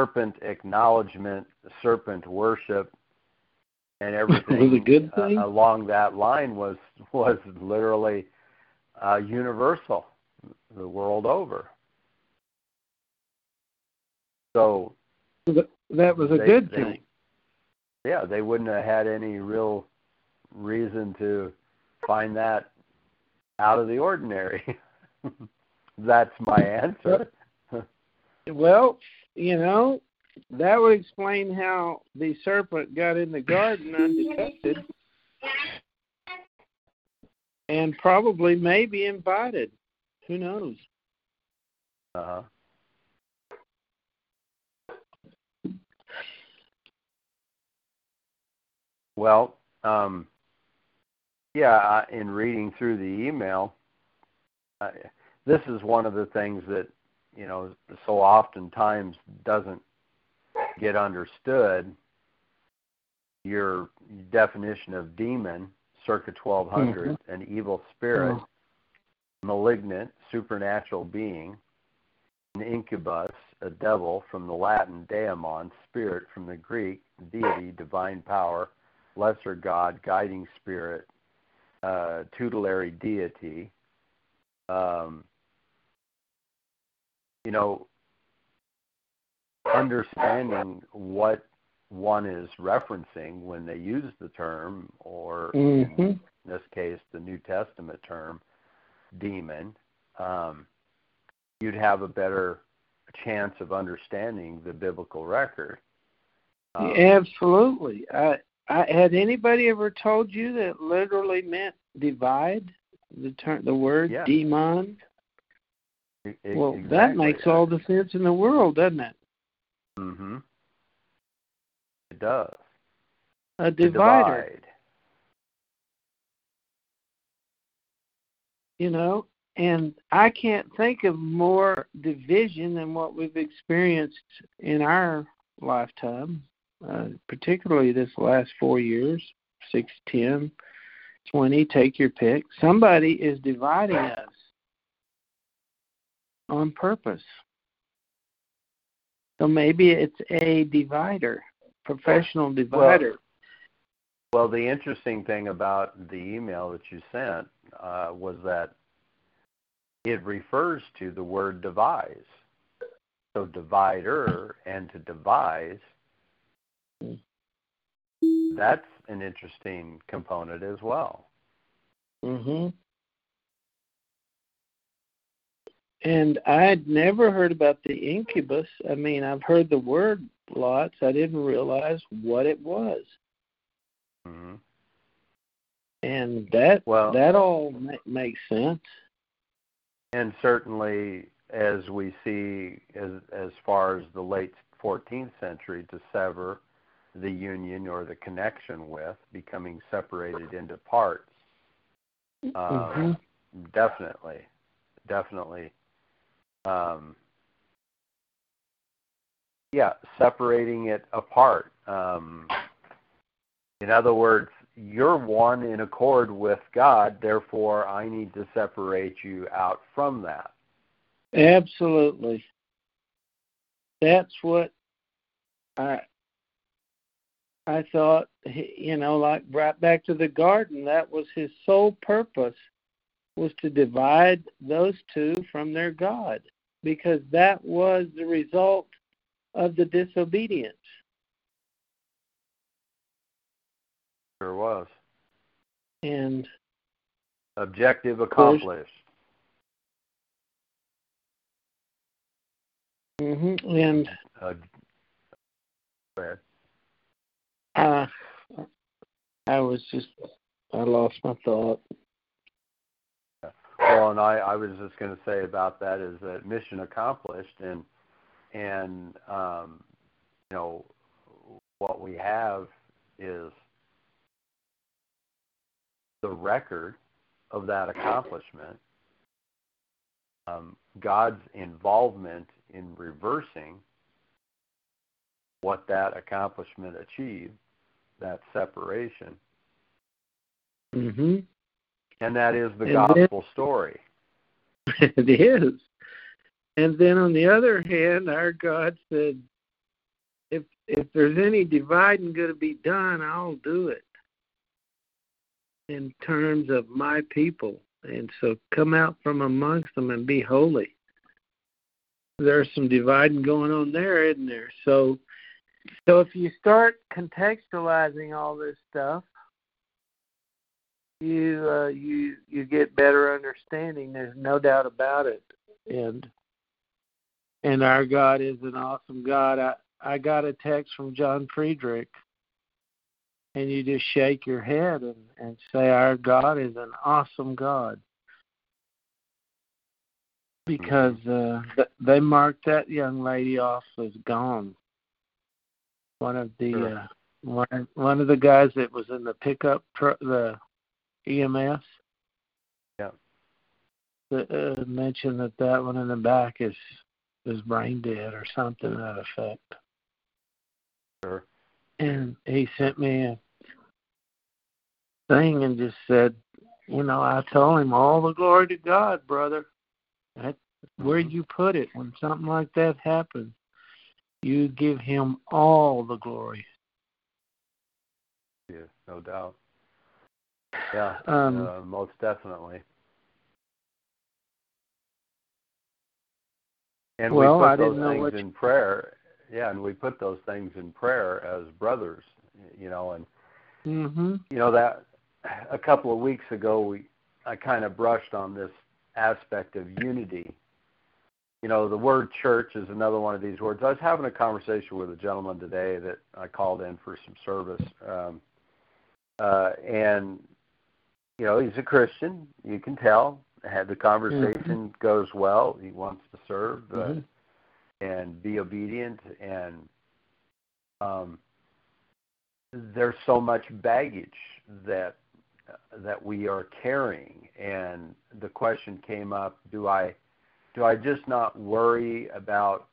serpent acknowledgement, serpent worship, and everything was a good thing? Uh, along that line was was literally uh, universal the world over. So that was a they, good they, thing. Yeah, they wouldn't have had any real reason to find that out of the ordinary. That's my answer. well, you know, that would explain how the serpent got in the garden undetected and probably maybe invited. Who knows? Uh-huh. Well, um, yeah, in reading through the email, uh, this is one of the things that you know so oftentimes doesn't get understood. Your definition of demon, circa 1200, mm-hmm. an evil spirit, oh. malignant, supernatural being, an incubus, a devil from the Latin daemon, spirit from the Greek, deity, divine power, lesser god, guiding spirit, uh, tutelary deity. Um, you know, understanding what one is referencing when they use the term, or mm-hmm. in this case, the New Testament term, demon, um, you'd have a better chance of understanding the biblical record. Um, Absolutely. I, I, had anybody ever told you that literally meant divide? The term, the word yeah. demon. It, well, exactly. that makes all the sense in the world, doesn't it? Mm-hmm. It does. A divider. Divide. You know, and I can't think of more division than what we've experienced in our lifetime uh, particularly this last four years, six, ten, twenty, take your pick. Somebody is dividing us on purpose. So maybe it's a divider, professional divider. Well, well the interesting thing about the email that you sent uh, was that it refers to the word devise. So divider and to devise that's an interesting component as well. Mhm. And I'd never heard about the incubus. I mean, I've heard the word lots. I didn't realize what it was. Mm-hmm. And that well, that all ma- makes sense. And certainly, as we see, as as far as the late 14th century to sever the union or the connection with becoming separated into parts. Um, mm-hmm. Definitely, definitely. Um, yeah, separating it apart. Um, in other words, you're one in accord with God, therefore I need to separate you out from that. Absolutely. That's what I I thought, you know, like right back to the garden, that was his sole purpose was to divide those two from their God because that was the result of the disobedience. Sure was. And objective accomplished. Mhm. And uh, uh, I was just, I lost my thought. Well, and I, I was just going to say about that is that mission accomplished, and and um, you know what we have is the record of that accomplishment. Um, God's involvement in reversing what that accomplishment achieved, that separation. Mm-hmm. And that is the and gospel then, story. It is. And then on the other hand, our God said, if if there's any dividing going to be done, I'll do it in terms of my people. And so come out from amongst them and be holy. There's some dividing going on there, isn't there? So so if you start contextualizing all this stuff, you uh, you you get better understanding. There's no doubt about it. And and our God is an awesome God. I I got a text from John Friedrich, and you just shake your head and and say our God is an awesome God because uh, they marked that young lady off as gone. One of the uh, one one of the guys that was in the pickup truck, the EMS. Yeah. The, uh, mentioned that that one in the back is is brain dead or something to that effect. Sure. And he sent me a thing and just said, you know, I told him all the glory to God, brother. That's where mm-hmm. you put it when something like that happens. You give him all the glory. Yeah, no doubt. Yeah, um, uh, most definitely. And well, we put I those things in you... prayer. Yeah, and we put those things in prayer as brothers, you know, and mm-hmm. you know that a couple of weeks ago we I kind of brushed on this aspect of unity. You know, the word church is another one of these words. I was having a conversation with a gentleman today that I called in for some service, um, uh, and you know, he's a Christian. You can tell. Had the conversation mm-hmm. goes well. He wants to serve uh, mm-hmm. and be obedient, and um, there's so much baggage that that we are carrying. And the question came up: Do I do I just not worry about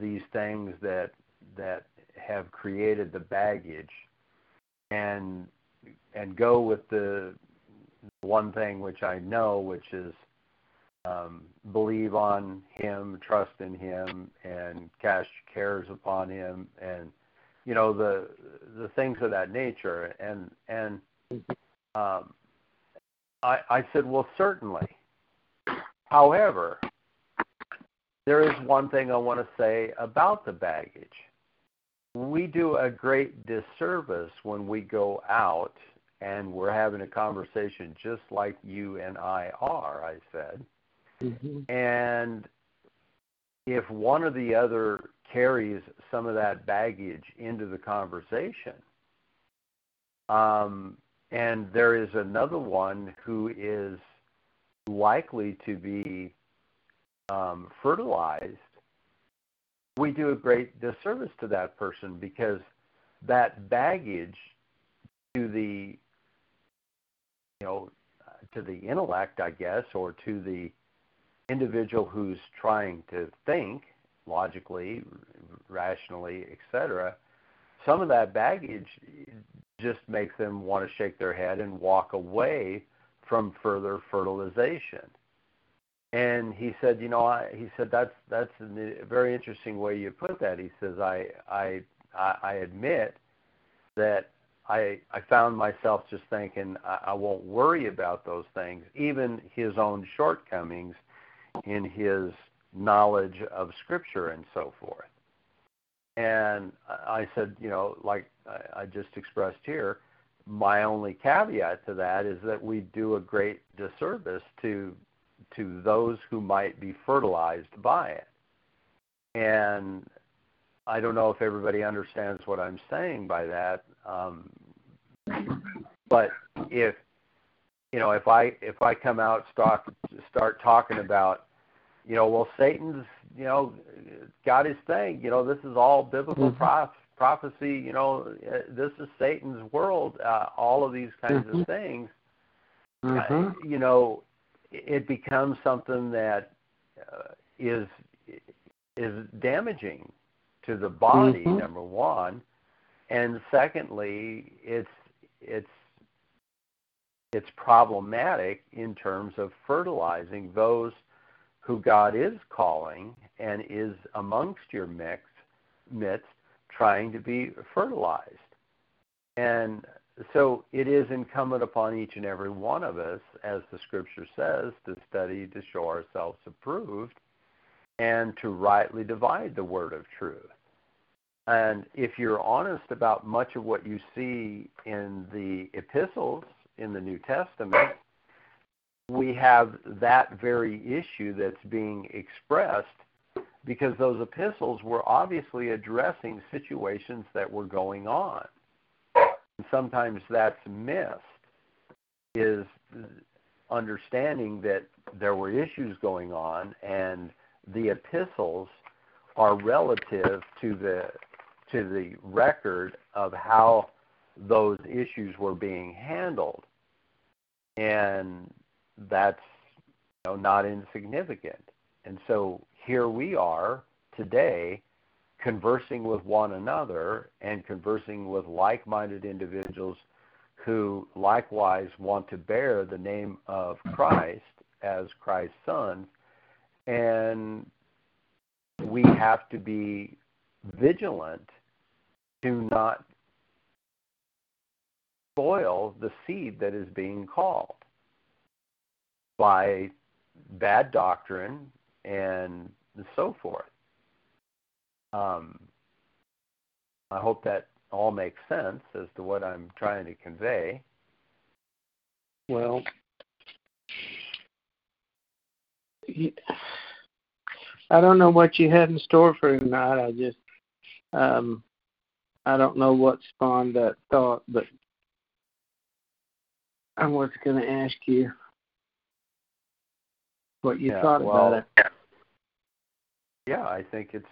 these things that that have created the baggage, and and go with the one thing which I know, which is um, believe on Him, trust in Him, and cast cares upon Him, and you know the the things of that nature. And and um, I, I said, well, certainly. However, there is one thing I want to say about the baggage. We do a great disservice when we go out and we're having a conversation just like you and I are, I said. Mm-hmm. And if one or the other carries some of that baggage into the conversation, um, and there is another one who is likely to be um, fertilized, we do a great disservice to that person because that baggage to the you know, to the intellect, I guess, or to the individual who's trying to think logically, rationally, etc., some of that baggage just makes them want to shake their head and walk away from further fertilization. And he said, you know, I, he said that's that's a very interesting way you put that. He says, I I I admit that I I found myself just thinking I, I won't worry about those things, even his own shortcomings in his knowledge of Scripture and so forth. And I said, you know, like I just expressed here, my only caveat to that is that we do a great disservice to to those who might be fertilized by it. And I don't know if everybody understands what I'm saying by that. Um, but if you know, if I if I come out start start talking about, you know, well, Satan's you know got his thing. You know, this is all biblical mm-hmm. prof- prophecy. You know, uh, this is Satan's world. Uh, all of these kinds mm-hmm. of things. Mm-hmm. Uh, you know, it becomes something that uh, is is damaging to the body. Mm-hmm. Number one, and secondly, it's it's it's problematic in terms of fertilizing those who God is calling and is amongst your mix midst trying to be fertilized. And so it is incumbent upon each and every one of us, as the scripture says, to study to show ourselves approved and to rightly divide the word of truth. And if you're honest about much of what you see in the epistles in the New Testament, we have that very issue that's being expressed because those epistles were obviously addressing situations that were going on. And sometimes that's missed is understanding that there were issues going on and the epistles are relative to the to the record of how those issues were being handled. And that's you know, not insignificant. And so here we are today conversing with one another and conversing with like minded individuals who likewise want to bear the name of Christ as Christ's sons. And we have to be vigilant to not spoil the seed that is being called by bad doctrine and so forth. Um, I hope that all makes sense as to what I'm trying to convey. Well, I don't know what you had in store for tonight. I just, um, I don't know what spawned that thought, but I was going to ask you what you yeah, thought well, about it. Yeah, I think it's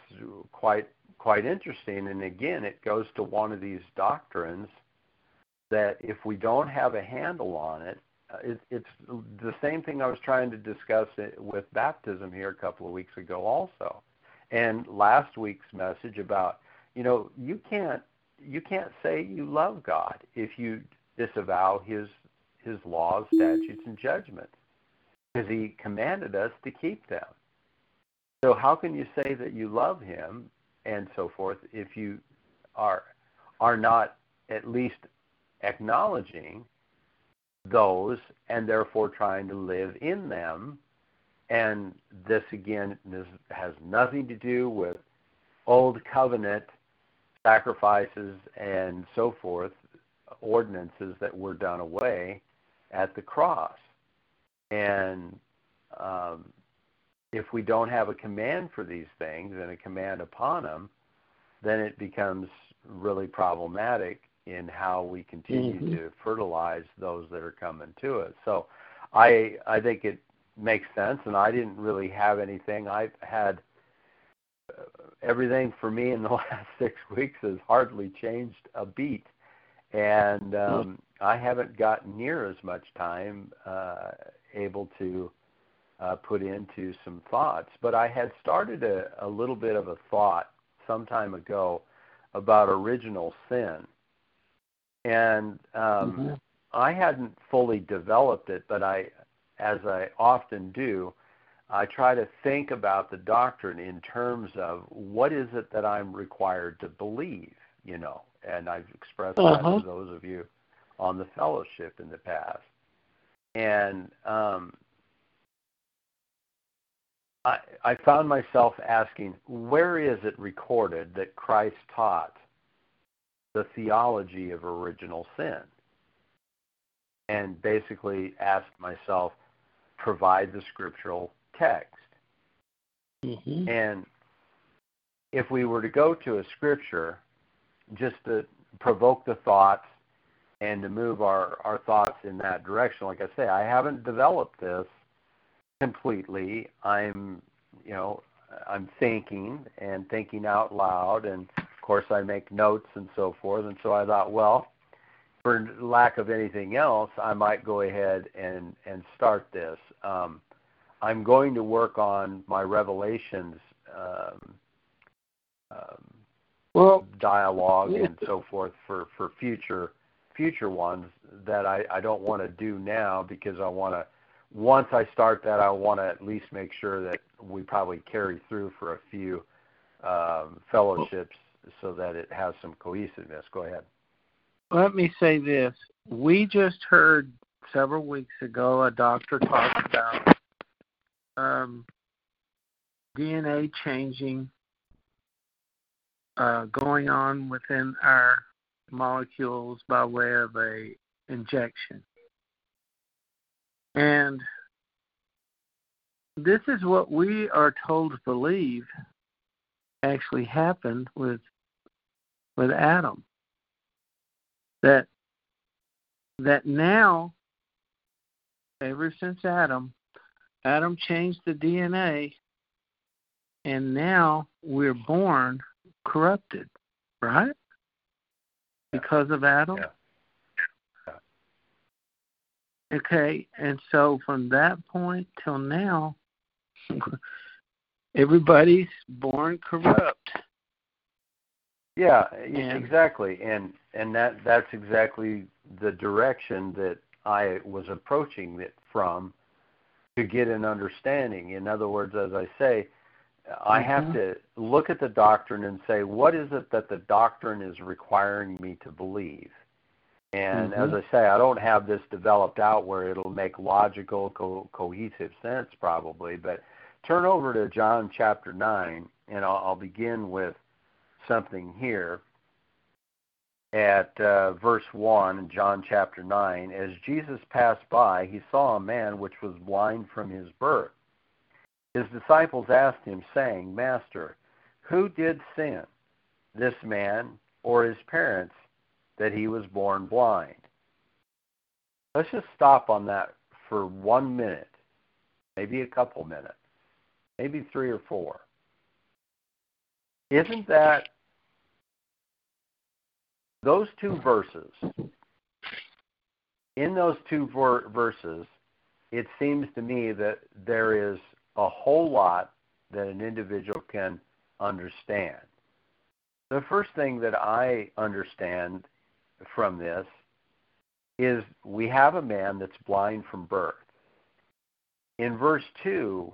quite quite interesting, and again, it goes to one of these doctrines that if we don't have a handle on it, uh, it it's the same thing I was trying to discuss with baptism here a couple of weeks ago, also, and last week's message about you know you can't you can't say you love God if you disavow His His laws, statutes, and judgments because he commanded us to keep them. So how can you say that you love him and so forth if you are are not at least acknowledging those and therefore trying to live in them and this again has nothing to do with old covenant sacrifices and so forth ordinances that were done away at the cross and um, if we don't have a command for these things and a command upon them, then it becomes really problematic in how we continue mm-hmm. to fertilize those that are coming to us. So I I think it makes sense and I didn't really have anything. I've had everything for me in the last 6 weeks has hardly changed a beat. And um I haven't got near as much time uh able to uh, put into some thoughts. But I had started a, a little bit of a thought some time ago about original sin. And um, mm-hmm. I hadn't fully developed it, but I, as I often do, I try to think about the doctrine in terms of what is it that I'm required to believe, you know, and I've expressed uh-huh. that to uh-huh. those of you on the fellowship in the past. And um, I, I found myself asking, where is it recorded that Christ taught the theology of original sin? And basically asked myself, provide the scriptural text. Mm-hmm. And if we were to go to a scripture just to provoke the thoughts and to move our, our thoughts in that direction. Like I say, I haven't developed this completely. I'm, you know, I'm thinking and thinking out loud, and of course I make notes and so forth. And so I thought, well, for lack of anything else, I might go ahead and and start this. Um, I'm going to work on my revelations um, um, well, dialogue and so forth for for future future ones that I, I don't want to do now because I want to once I start that I want to at least make sure that we probably carry through for a few um, fellowships so that it has some cohesiveness. Go ahead. Let me say this. We just heard several weeks ago a doctor talk about um, DNA changing uh, going on within our molecules by way of a injection. And this is what we are told to believe actually happened with with Adam. That that now ever since Adam, Adam changed the DNA and now we're born corrupted, right? Because of Adam? Yeah. Okay, and so from that point till now, everybody's born corrupt. Yeah, And- exactly, and and that that's exactly the direction that I was approaching it from to get an understanding. In other words, as I say, I have Mhm. to look at the doctrine and say, what is it that the doctrine is requiring me to believe? And as Mhm. I say, I don't have this developed out where it'll make logical, co- cohesive sense probably. But turn over to John chapter 9, and I'll, I'll begin with something here at uh, verse 1 in John chapter 9. As Jesus passed by, he saw a man which was blind from his birth. His disciples asked him, saying, Master, who did sin, this man or his parents, that he was born blind? Let's just stop on that for one minute, maybe a couple minutes, maybe three or four. Isn't that those two verses? In those two ver- verses, it seems to me that there is a whole lot that an individual can understand. The first thing that I understand from this is we have a man that's blind from birth. In verse 2,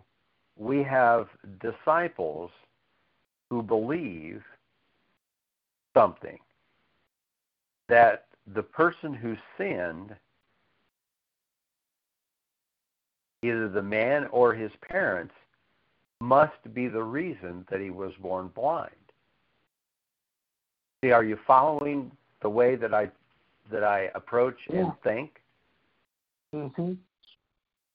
we have disciples who believe something that the person who sinned, either the man or his parents, must be the reason that he was born blind. See, are you following the way that I that I approach Yeah. and think? Mm-hmm.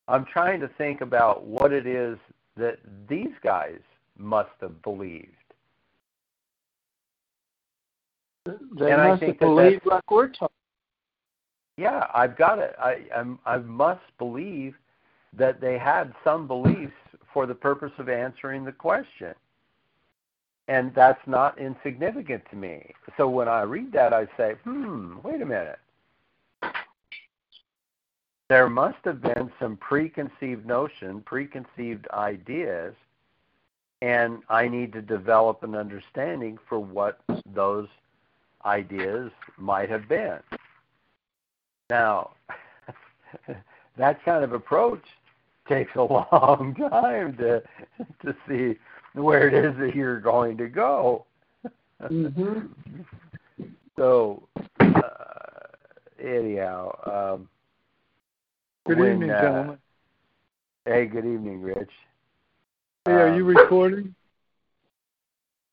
I'm trying to think about what it is that these guys must have believed. They And I must think have that like we're taught. Yeah, I've got it. I I'm, I must believe that they had some beliefs for the purpose of answering the question. And that's not insignificant to me. So when I read that, I say, hmm, wait a minute. There must have been some preconceived notion, preconceived ideas, and I need to develop an understanding for what those ideas might have been. Now, that kind of approach takes a long time to to see where it is that you're going to go. Mm-hmm. So, uh, anyhow, um, Good when, evening, uh, gentlemen. Hey, good evening, Rich. Hey, are you um, recording?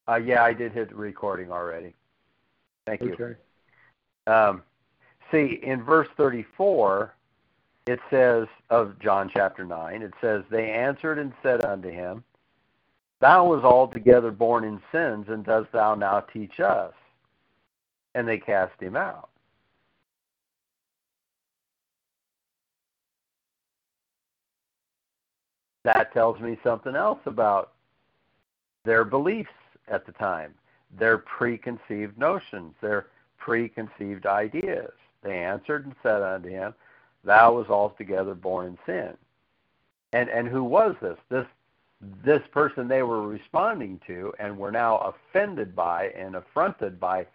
Uh, yeah, I did hit the recording already. Thank you. Okay. Um, see, in verse 34, it says, of John chapter 9, it says, They answered and said unto him, Thou was altogether born in sins, and dost thou now teach us? And they cast him out. That tells me something else about their beliefs at the time, their preconceived notions, their preconceived ideas. They answered and said unto him, Thou was altogether born in sin. And and who was this? This this person they were responding to and were now offended by and affronted by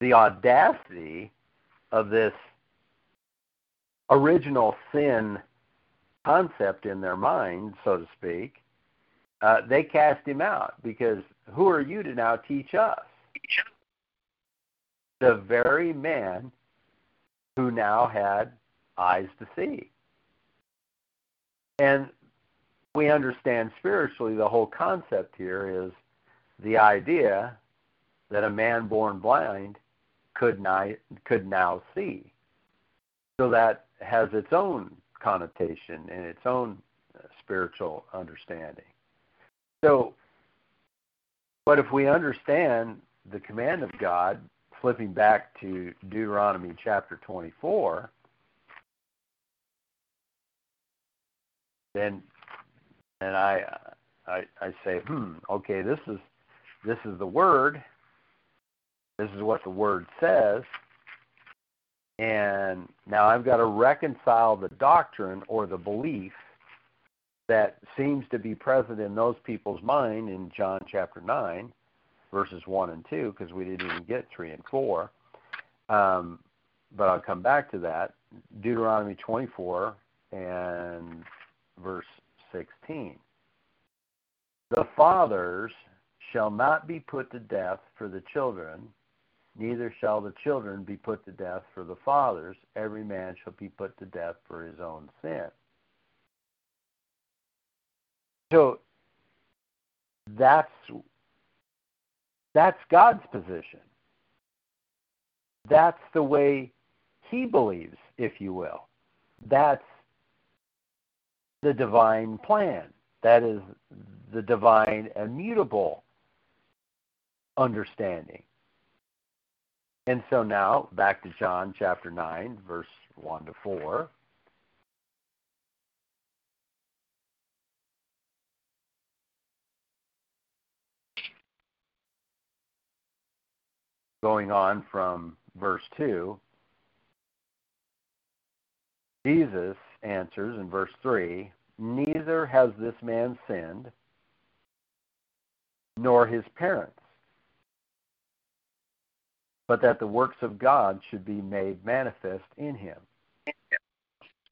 the audacity of this original sin concept in their mind, so to speak, uh, they cast him out because who are you to now teach us? the very man who now had eyes to see. And we understand spiritually the whole concept here is the idea that a man born blind could now, could now see. So that has its own connotation and its own uh, spiritual understanding. So, but if we understand the command of God, flipping back to Deuteronomy chapter 24, then and I, I I say, hmm, okay, this is this is the word. This is what the word says. And now I've got to reconcile the doctrine or the belief that seems to be present in those people's mind in John chapter 9, verses 1 and 2, because we didn't even get 3 and 4. Um, but I'll come back to that. Deuteronomy 24 and verse 16. The fathers shall not be put to death for the children, neither shall the children be put to death for the fathers. Every man shall be put to death for his own sin. So that's that's God's position. That's the way he believes, if you will. That's the divine plan. That is the divine immutable understanding. And so now, back to John chapter 9, verse 1 to 4. Going on from verse 2, Jesus answers in verse 3 Neither has this man sinned, nor his parents, but that the works of God should be made manifest in him.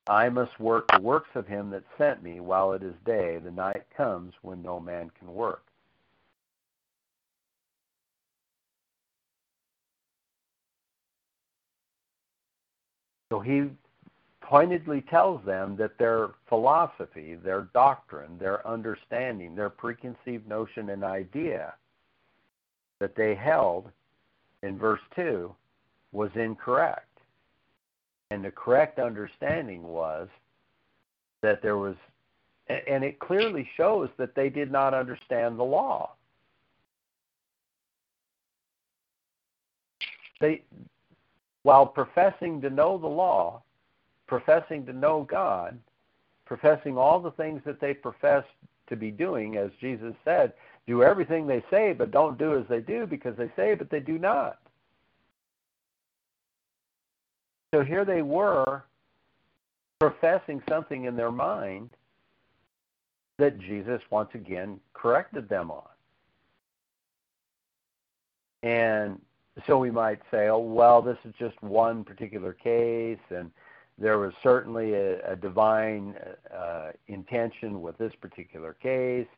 I must work the works of him that sent me while it is day. The night comes when no man can work. So he pointedly tells them that their philosophy, their doctrine, their understanding, their preconceived notion and idea that they held in verse 2 was incorrect. And the correct understanding was that there was, and it clearly shows that they did not understand the law. They, while professing to know the law, professing to know God, professing all the things that they profess to be doing, as Jesus said, do everything they say, but don't do as they do because they say, but they do not. So here they were professing something in their mind that Jesus once again corrected them on. And so we might say, oh, well, this is just one particular case, and there was certainly a, a divine uh, intention with this particular case.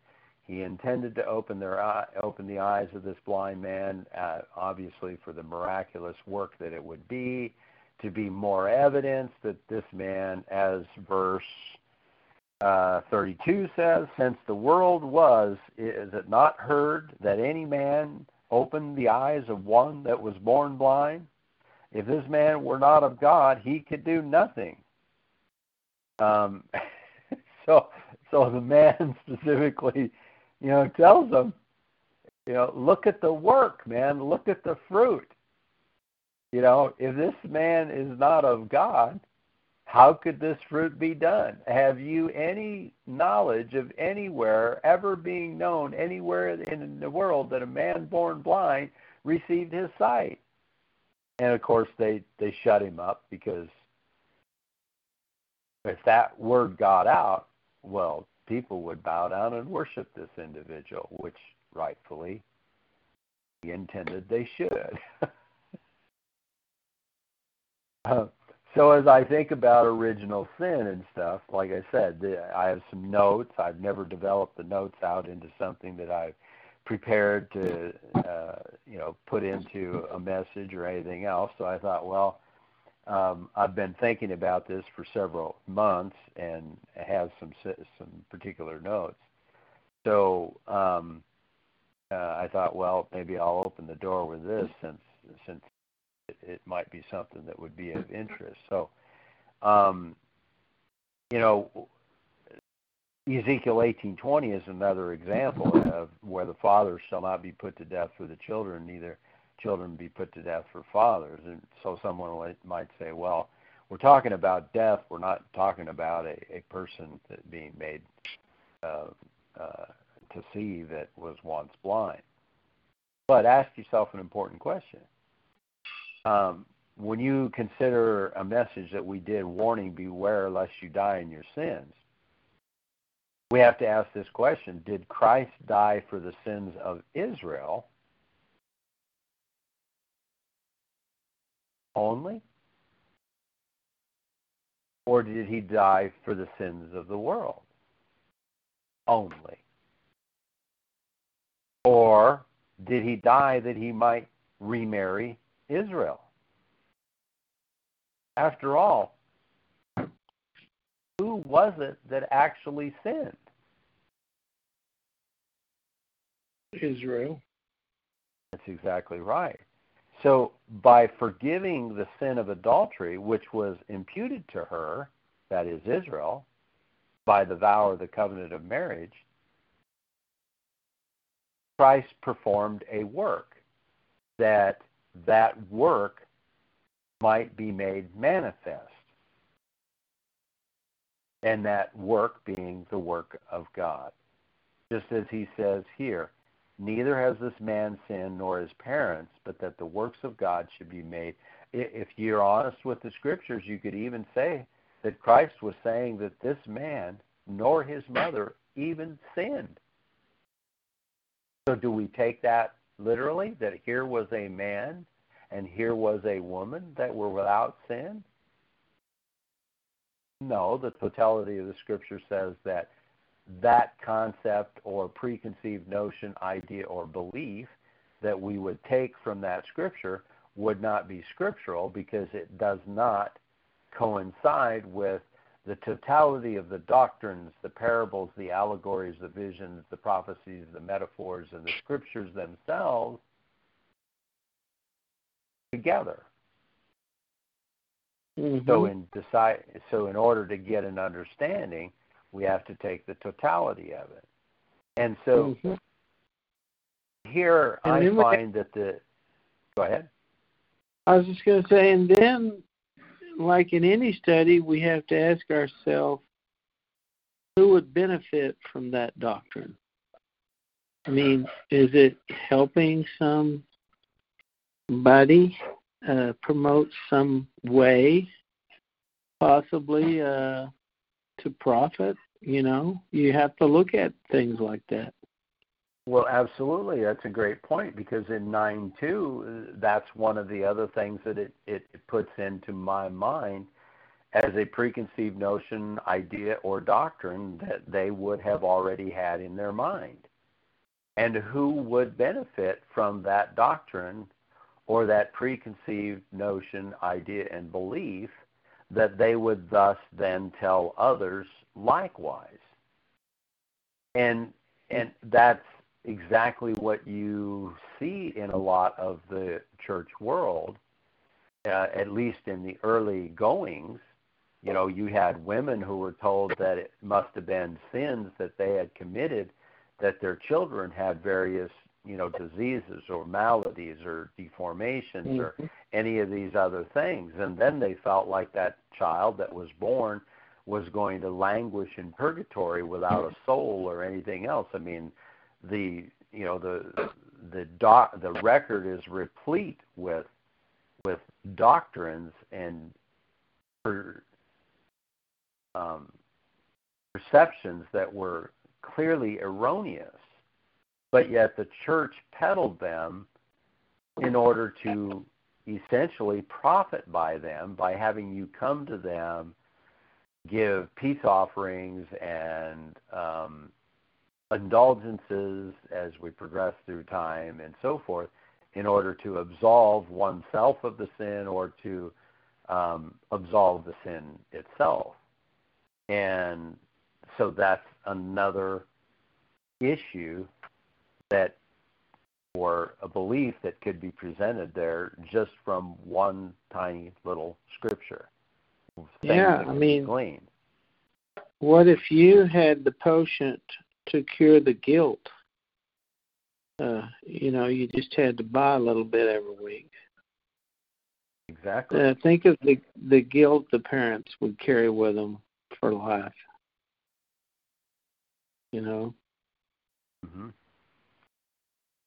He intended to open their eye, open the eyes of this blind man, uh, obviously for the miraculous work that it would be, to be more evidence that this man, as verse uh, 32 says, since the world was, is it not heard that any man opened the eyes of one that was born blind? If this man were not of God, he could do nothing. Um, so, so the man specifically, you know, tells them, you know, look at the work, man. Look at the fruit. You know, if this man is not of God, how could this fruit be done? Have you any knowledge of anywhere ever being known anywhere in the world that a man born blind received his sight? and of course they they shut him up because if that word got out, well, people would bow down and worship this individual, which rightfully he intended they should. uh, so as I think about original sin and stuff, like I said, the, I have some notes. I've never developed the notes out into something that I've prepared to, uh, you know, put into a message or anything else. So I thought, well, um, I've been thinking about this for several months and have some some particular notes. So um, uh, I thought, well, maybe I'll open the door with this since since it, it might be something that would be of interest. So, um, you know, Ezekiel 18:20 is another example of where the fathers shall not be put to death for the children, neither children be put to death for fathers. And so someone might say, well, we're talking about death. We're not talking about a, a person that being made uh, uh, to see that was once blind. But ask yourself an important question. Um, when you consider a message that we did, warning, beware lest you die in your sins, we have to ask this question Did Christ die for the sins of Israel only? Or did he die for the sins of the world only? Or did he die that he might remarry Israel? After all, who was it that actually sinned? Israel. That's exactly right. So, by forgiving the sin of adultery, which was imputed to her, that is Israel, by the vow or the covenant of marriage, Christ performed a work that that work might be made manifest and that work being the work of God. Just as he says here, neither has this man sinned nor his parents, but that the works of God should be made. If you're honest with the scriptures, you could even say that Christ was saying that this man nor his mother even sinned. So, do we take that literally? That here was a man and here was a woman that were without sin? No, the totality of the scripture says that that concept or preconceived notion, idea, or belief that we would take from that scripture would not be scriptural because it does not coincide with the totality of the doctrines, the parables, the allegories, the visions, the prophecies, the metaphors, and the scriptures themselves together. Mm-hmm. So in decide, so in order to get an understanding, we have to take the totality of it. And so mm-hmm. here and I find that the go ahead. I was just going to say, and then, like in any study, we have to ask ourselves who would benefit from that doctrine. I mean, is it helping somebody uh, promote some way, possibly uh, to profit. You know, you have to look at things like that. Well, absolutely. That's a great point because in 9 2, that's one of the other things that it, it, puts into my mind as a preconceived notion, idea, or doctrine that they would have already had in their mind. And who would benefit from that doctrine or that preconceived notion, idea, and belief that they would thus then tell others likewise. And and that's exactly what you see in a lot of the church world, uh, at least in the early goings. You know, you had women who were told that it must have been sins that they had committed, that their children had various you know diseases or maladies or deformations mm-hmm. or any of these other things and then they felt like that child that was born was going to languish in purgatory without a soul or anything else i mean the you know the the doc, the record is replete with with doctrines and per, um, perceptions that were clearly erroneous but yet the church peddled them in order to essentially profit by them by having you come to them, give peace offerings and um, indulgences as we progress through time and so forth, in order to absolve oneself of the sin or to um, absolve the sin itself. And so that's another issue that or a belief that could be presented there just from one tiny little scripture. Yeah, I mean, gleaned. what if you had the potion to cure the guilt? Uh, you know, you just had to buy a little bit every week. Exactly. Uh, think of the the guilt the parents would carry with them for life. You know. Mm-hmm.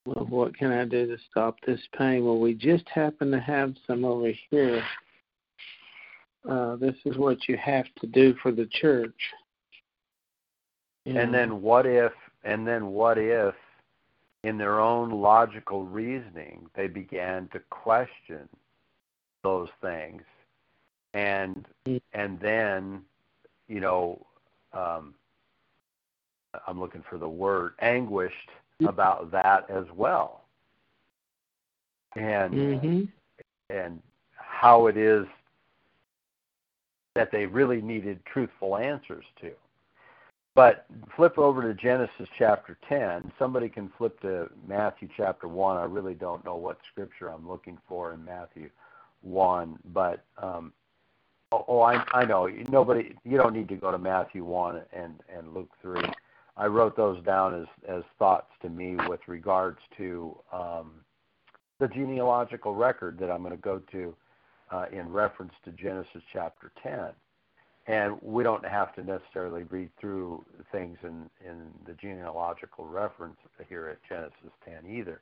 Well, what can I do to stop this pain? Well, we just happen to have some over here. Uh, this is what you have to do for the church. And then what if? And then what if? In their own logical reasoning, they began to question those things, and mm. and then, you know, um, I'm looking for the word anguished about that as well. And mm-hmm. and how it is that they really needed truthful answers to. But flip over to Genesis chapter 10. Somebody can flip to Matthew chapter 1. I really don't know what scripture I'm looking for in Matthew 1, but um, oh, oh, I, I know nobody. You don't need to go to Matthew 1 and and Luke 3. I wrote those down as as thoughts to me with regards to um, the genealogical record that I'm going to go to uh, in reference to Genesis chapter 10. And we don't have to necessarily read through things in, in the genealogical reference here at Genesis 10 either.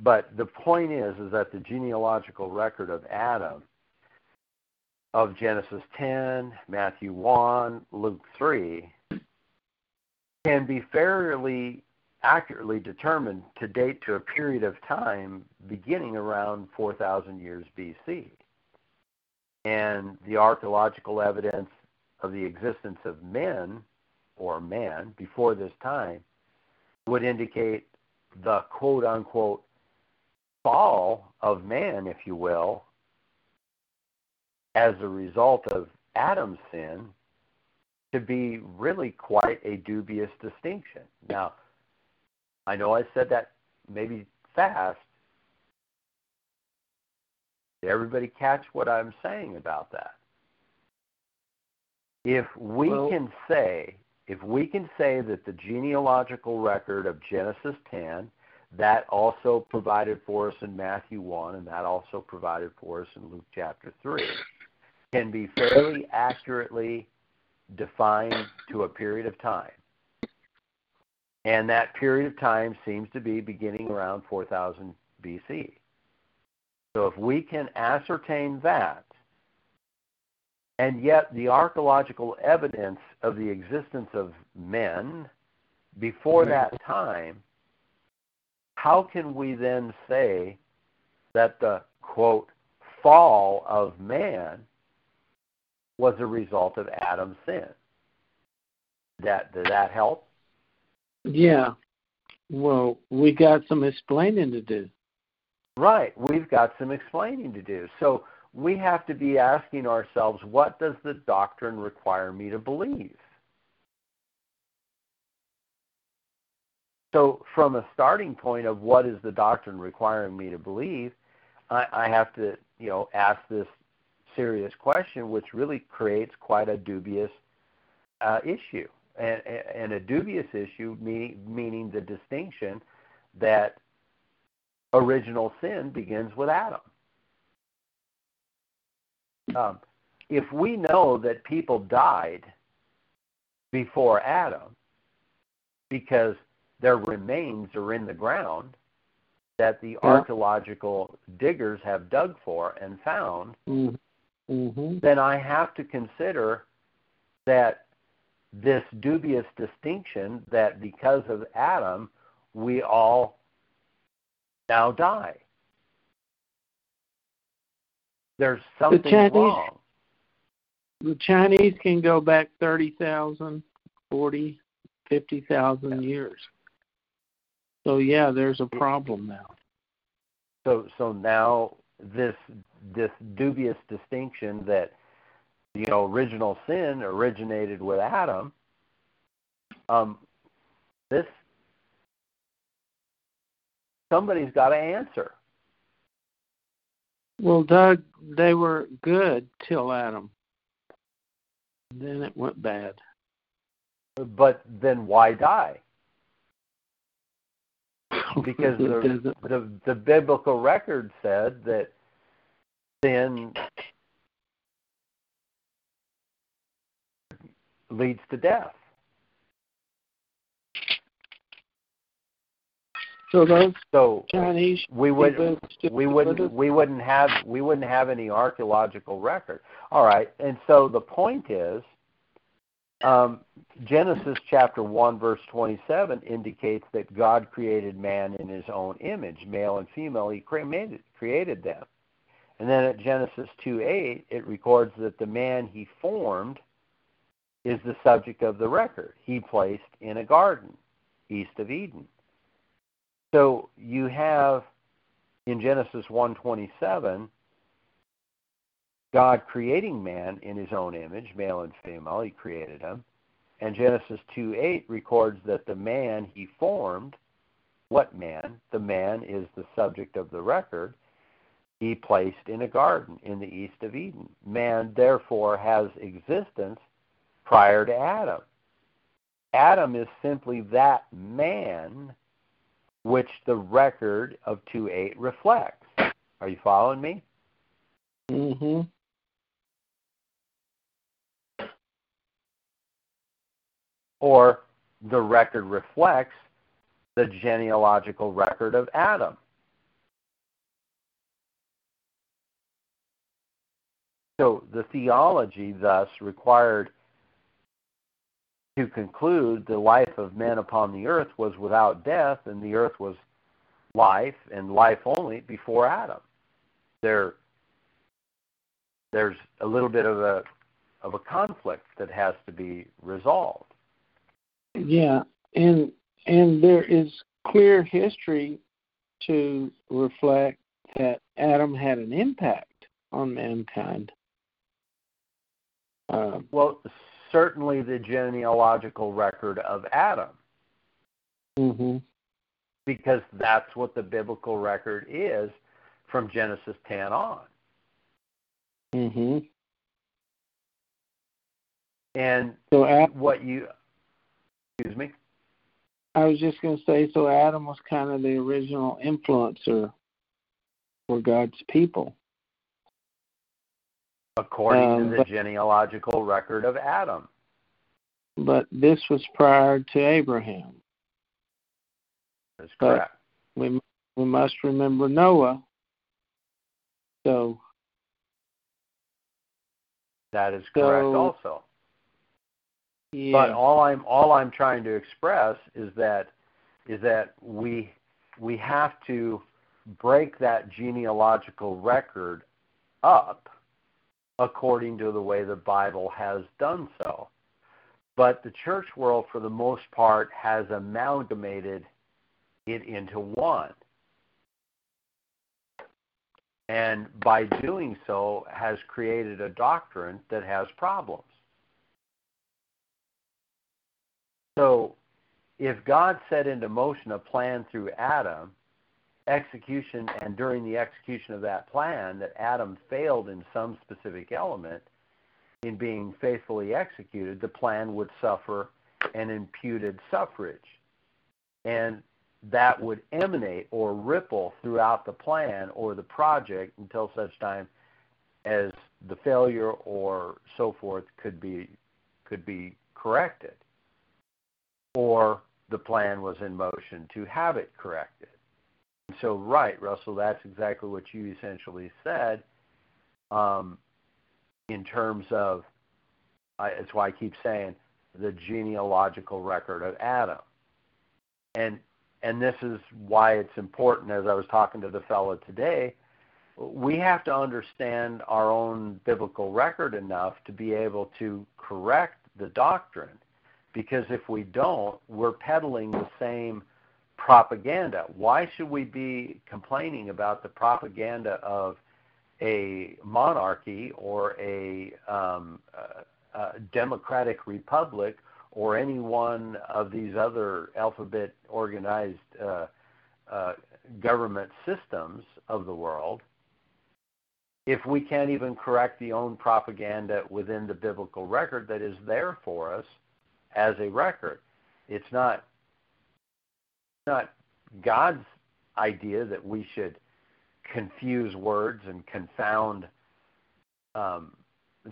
But the point is, is that the genealogical record of Adam, of Genesis 10, Matthew 1, Luke 3, can be fairly accurately determined to date to a period of time beginning around 4,000 years BC. And the archaeological evidence of the existence of men or man before this time would indicate the quote unquote fall of man, if you will, as a result of Adam's sin to be really quite a dubious distinction. Now, I know I said that maybe fast. Did everybody catch what I'm saying about that? If we well, can say, if we can say that the genealogical record of Genesis 10, that also provided for us in Matthew 1, and that also provided for us in Luke chapter 3, can be fairly accurately defined to a period of time. And that period of time seems to be beginning around 4000 BC. So if we can ascertain that, and yet the archaeological evidence of the existence of men before that time, how can we then say that the quote fall of man was a result of Adam's sin. That did that help? Yeah. Well, we got some explaining to do. Right. We've got some explaining to do. So we have to be asking ourselves, what does the doctrine require me to believe? So, from a starting point of what is the doctrine requiring me to believe, I, I have to, you know, ask this serious question, which really creates quite a dubious uh, issue. And, and a dubious issue, meaning, meaning the distinction that original sin begins with Adam. Um, if we know that people died before Adam because their remains are in the ground that the yeah. archaeological diggers have dug for and found, mm mm-hmm. then I have to consider that this dubious distinction that because of Adam, we all now die. There's something the Chinese, wrong. The Chinese can go back 30,000, 40, 50,000 years. So, yeah, there's a problem now. So so now this this dubious distinction that you know original sin originated with Adam. Um, this somebody's got to answer. Well, Doug, they were good till Adam. Then it went bad. But then why die? Because the, the the biblical record said that sin leads to death. So those So Chinese we would we wouldn't we wouldn't have we wouldn't have any archaeological record. All right, and so the point is, um, Genesis chapter one verse twenty seven indicates that God created man in His own image, male and female. He created created them, and then at Genesis two eight it records that the man He formed is the subject of the record. He placed in a garden east of Eden. So you have in Genesis 1:27 God creating man in his own image, male and female, he created him. And Genesis 2:8 records that the man he formed, what man? The man is the subject of the record. He placed in a garden in the east of Eden. Man therefore has existence prior to Adam. Adam is simply that man which the record of 2.8 reflects. Are you following me? Mm-hmm. Or the record reflects the genealogical record of Adam. So the theology thus required to conclude the life of men upon the earth was without death, and the earth was life and life only before Adam. There, there's a little bit of a of a conflict that has to be resolved. Yeah, and and there is clear history to reflect that Adam had an impact on mankind. Um, Well, certainly the genealogical record of Adam, hmm because that's what the biblical record is from Genesis 10 on. hmm And So Adam, what you, excuse me, I was just going to say, so Adam was kind of the original influencer for God's people. According Um, to the but- genealogical record of Adam. But this was prior to Abraham. That's But- correct. We we must remember Noah. So That is correct So- also. yeah, But all I'm all I'm trying to express is that is that we we have to break that genealogical record up according to the way the Bible has done so. But the church world for the most part has amalgamated it into one. And by doing so has created a doctrine that has problems. So, if God set into motion a plan through Adam, execution and during the execution of that plan that Adam failed in some specific element in being faithfully executed, the plan would suffer an imputed suffrage. And that would emanate or ripple throughout the plan or the project until such time as the failure or so forth could be could be corrected or the plan was in motion to have it corrected. So, right, Russell, that's exactly what you essentially said um, in terms of, I, that's why I keep saying the genealogical record of Adam. And, and this is why it's important, as I was talking to the fellow today, we have to understand our own biblical record enough to be able to correct the doctrine because if we don't, we're peddling the same propaganda. Why should we be complaining about the propaganda of a monarchy or a, um, a, democratic republic or any one of these other alphabet organized uh, uh, government systems of the world if we can't even correct the own propaganda within the biblical record that is there for us as a record. It's not not God's idea that we should confuse words and confound um,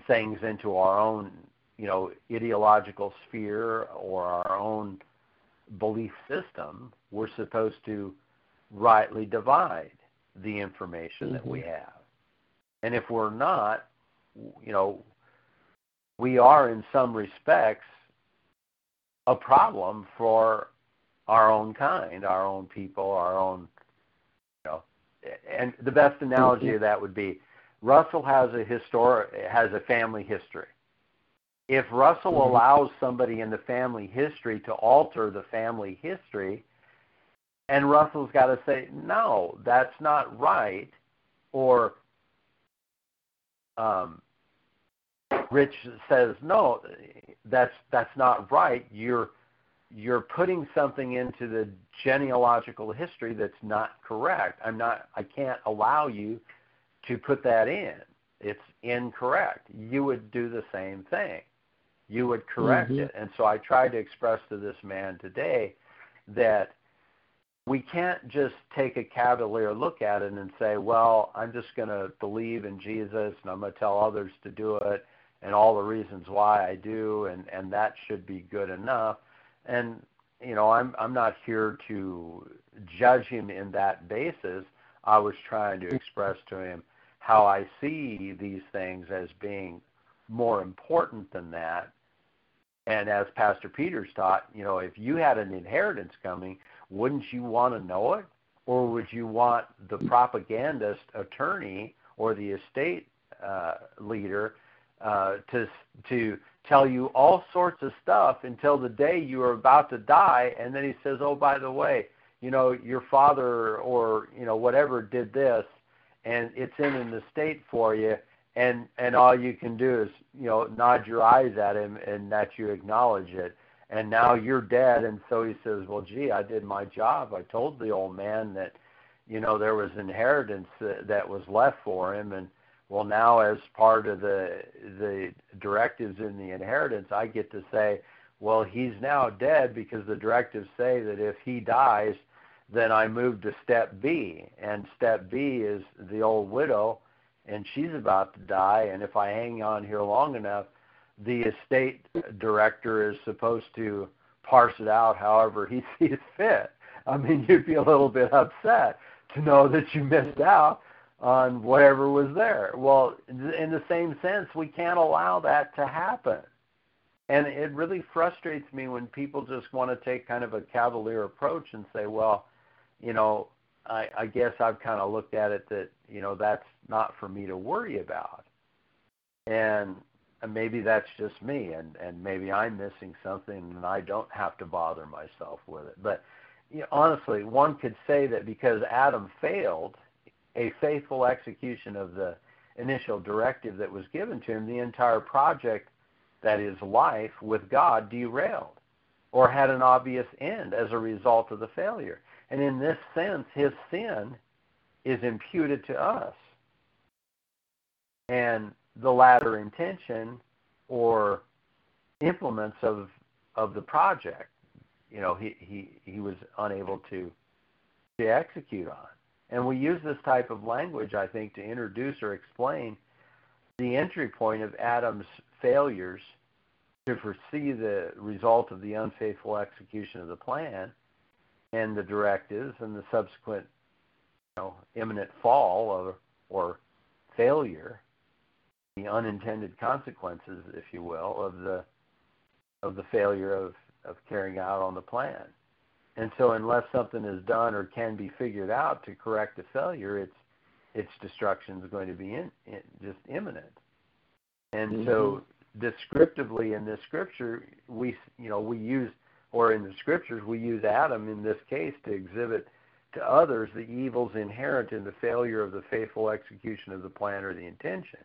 things into our own, you know, ideological sphere or our own belief system. We're supposed to rightly divide the information mm-hmm. that we mm-hmm. have. And if we're not, you know, we are in some respects a problem for our own kind, our own people, our own, you know. And the best analogy of that would be Russell has a historic has a family history. If Russell mm-hmm. allows somebody in the family history to alter the family history, and Russell's got to say, no, that's not right, or um, Rich says, no, that's that's not right. You're you're putting something into the genealogical history that's not correct. I'm not. I can't allow you to put that in. It's incorrect. You would do the same thing. You would correct mm-hmm. it. And so I tried to express to this man today that we can't just take a cavalier look at it and say, well, I'm just going to believe in Jesus and I'm going to tell others to do it and all the reasons why I do and and that should be good enough. And you know, I'm I'm not here to judge him in that basis. I was trying to express to him how I see these things as being more important than that. And as Pastor Peters taught, you know, if you had an inheritance coming, wouldn't you want to know it? Or would you want the propagandist attorney or the estate uh, leader uh, to to tell you all sorts of stuff until the day you are about to die, and then he says, "Oh, by the way, you know your father or you know whatever did this, and it's in an estate for you." And and all you can do is you know nod your eyes at him and that you acknowledge it and now you're dead and so he says well gee i did my job i told the old man that you know there was inheritance that, that was left for him and well now as part of the the directives in the inheritance i get to say well he's now dead because the directives say that if he dies then i move to step b. And step b is the old widow and she's about to die. And if i hang on here long enough the estate director is supposed to parse it out however he sees fit. I mean, you'd be a little bit upset to know that you missed out on whatever was there. Well, in the same sense, we can't allow that to happen. And it really frustrates me when people just want to take kind of a cavalier approach and say, well, you know, I, I guess I've kind of looked at it that, you know, that's not for me to worry about. And maybe that's just me and and maybe I'm missing something and I don't have to bother myself with it but you know, honestly one could say that because Adam failed a faithful execution of the initial directive that was given to him the entire project that is life with God derailed or had an obvious end as a result of the failure. And in this sense his sin is imputed to us. And the latter intention or implements of of the project you know he he he was unable to to execute on and we use this type of language i think to introduce or explain the entry point of adam's failures to foresee the result of the unfaithful execution of the plan and the directives and the subsequent you know imminent fall or or failure the unintended consequences, if you will, of the of the failure of, of carrying out on the plan. And so unless something is done or can be figured out to correct the failure, its its destruction is going to be in, in, just imminent. And mm-hmm. so descriptively in this scripture, we you know we use or in the scriptures, we use Adam in this case to exhibit to others the evils inherent in the failure of the faithful execution of the plan or the intention,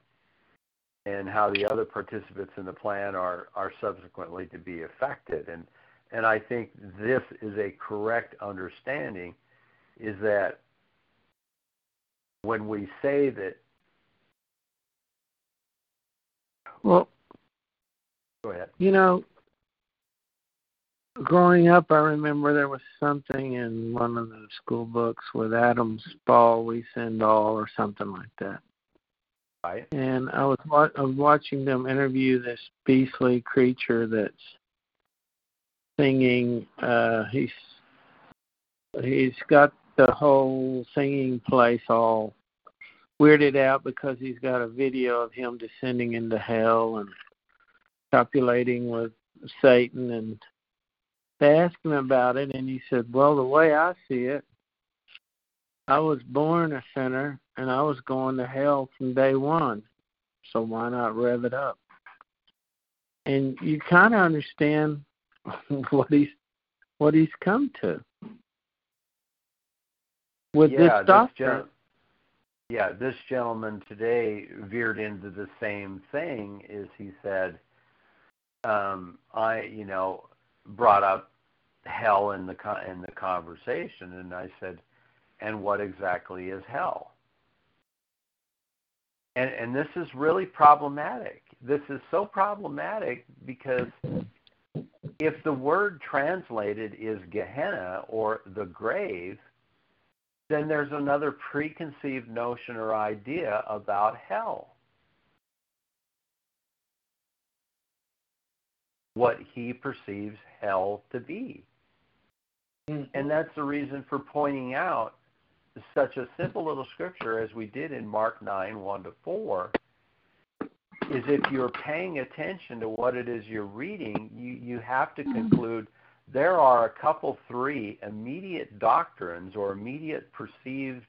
and how the other participants in the plan are are subsequently to be affected. And and I think this is a correct understanding, is that when we say that. Well, go ahead. You know, growing up, I remember there was something in one of the school books with Adam's fall, we send all, or something like that. Right. And I was, I was watching them interview this beastly creature that's singing. Uh, he's he's got the whole singing place all weirded out because he's got a video of him descending into hell and copulating with Satan and they asked him about it and he said, Well the way I see it, I was born a sinner and I was going to hell from day one. So why not rev it up? And you kinda understand what he's what he's come to with yeah, this doctrine. This gen- yeah, this gentleman today veered into the same thing. Is he said, um, I, you know, brought up hell in the in the conversation, and I said, and what exactly is hell? And and this is really problematic. This is so problematic because if the word translated is Gehenna or the grave, then there's another preconceived notion or idea about hell. What he perceives hell to be. Mm-hmm. And that's the reason for pointing out such a simple little scripture as we did in Mark 9 1 to 4 is if you're paying attention to what it is you're reading, you, you have to mm-hmm. conclude there are a couple, three immediate doctrines or immediate perceived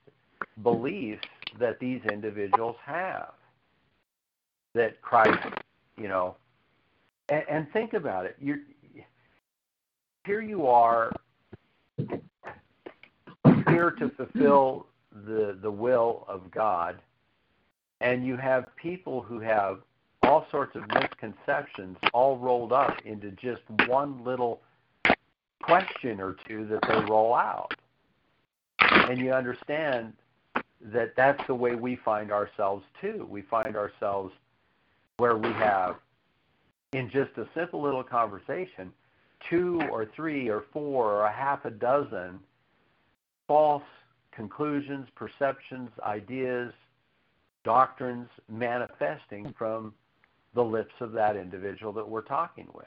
beliefs that these individuals have. That Christ, you know, and, and think about it. You're, here you are here to fulfill the the will of God, and you have people who have all sorts of misconceptions all rolled up into just one little question or two that they roll out. And you understand that that's the way we find ourselves too. We find ourselves where we have, in just a simple little conversation, two or three or four or a half a dozen false conclusions, perceptions, ideas, doctrines manifesting from the lips of that individual that we're talking with.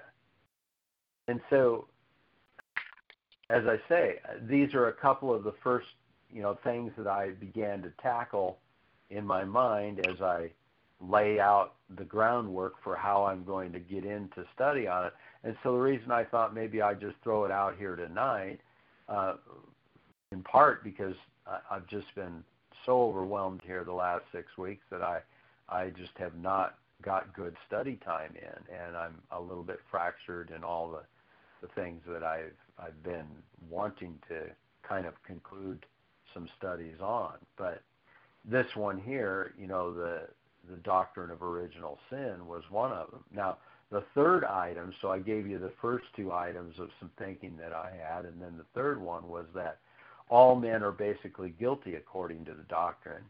And so, as I say, these are a couple of the first, you know, things that I began to tackle in my mind as I lay out the groundwork for how I'm going to get into study on it. And so the reason I thought maybe I'd just throw it out here tonight, uh, in part because I've just been so overwhelmed here the last six weeks that I I just have not got good study time in, and I'm a little bit fractured in all the the things that I've I've been wanting to kind of conclude some studies on. But this one here, you know, the the doctrine of original sin was one of them. Now, the third item, so I gave you the first two items of some thinking that I had, and then the third one was that all men are basically guilty according to the doctrine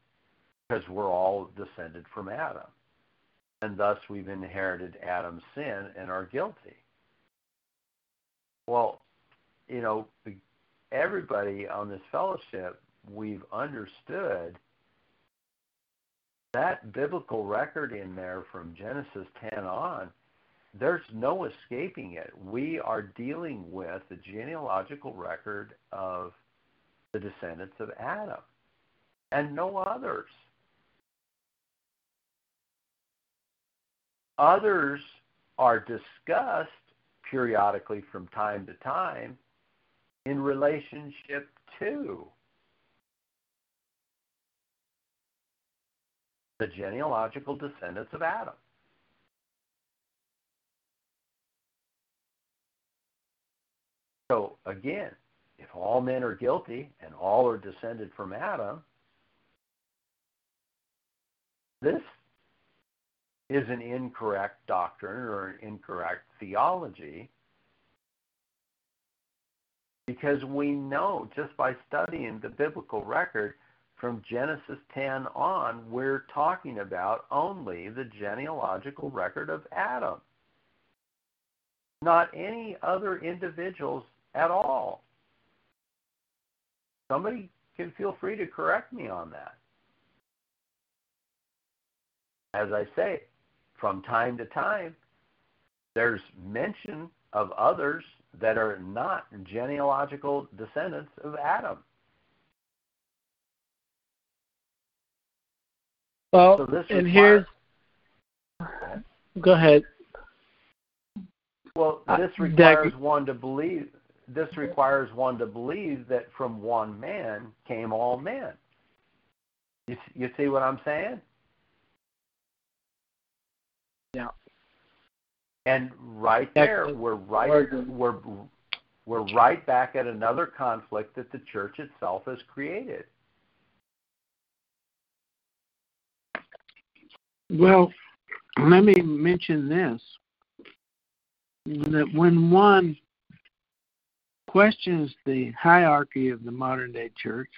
because we're all descended from Adam and thus we've inherited Adam's sin and are guilty. Well, you know, everybody on this fellowship, we've understood that biblical record in there from Genesis 10 on, there's no escaping it. We are dealing with the genealogical record of the descendants of Adam and no others. Others are discussed periodically from time to time in relationship to the genealogical descendants of Adam. So again, if all men are guilty and all are descended from Adam, this is an incorrect doctrine or an incorrect theology because we know just by studying the biblical record from Genesis 10 on, we're talking about only the genealogical record of Adam, not any other individuals at all. Somebody can feel free to correct me on that. As I say, from time to time, there's mention of others that are not genealogical descendants of Adam. Well, so and here's. Go ahead. Well, this requires uh, one to believe. This requires one to believe that from one man came all men. You, you see what I'm saying? Yeah. And right there, we're right we're we're right back at another conflict that the church itself has created. Well, let me mention this that when one questions the hierarchy of the modern day church,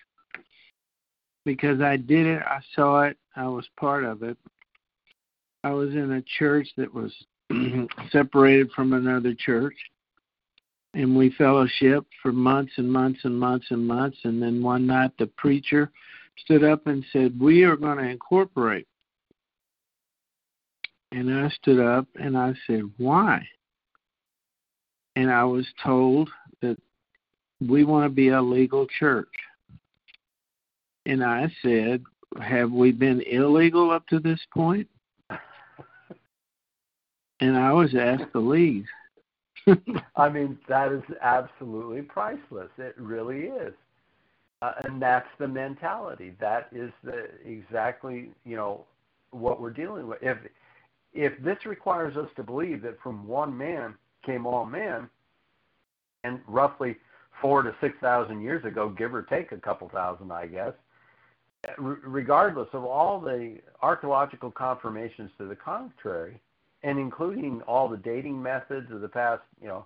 because I did it, I saw it, I was part of it. I was in a church that was separated from another church, and we fellowship for months and months and months and months. And then one night the preacher stood up and said, We are going to incorporate. And I stood up and I said, Why? And I was told that we want to be a legal church. And I said, Have we been illegal up to this point? and I was asked to leave. I mean, that is absolutely priceless. It really is. Uh, and that's the mentality. That is the exactly, you know, what we're dealing with. If if this requires us to believe that from one man came all men, and roughly four to six thousand years ago, give or take a couple thousand, I guess, regardless of all the archaeological confirmations to the contrary, and including all the dating methods of the past, you know,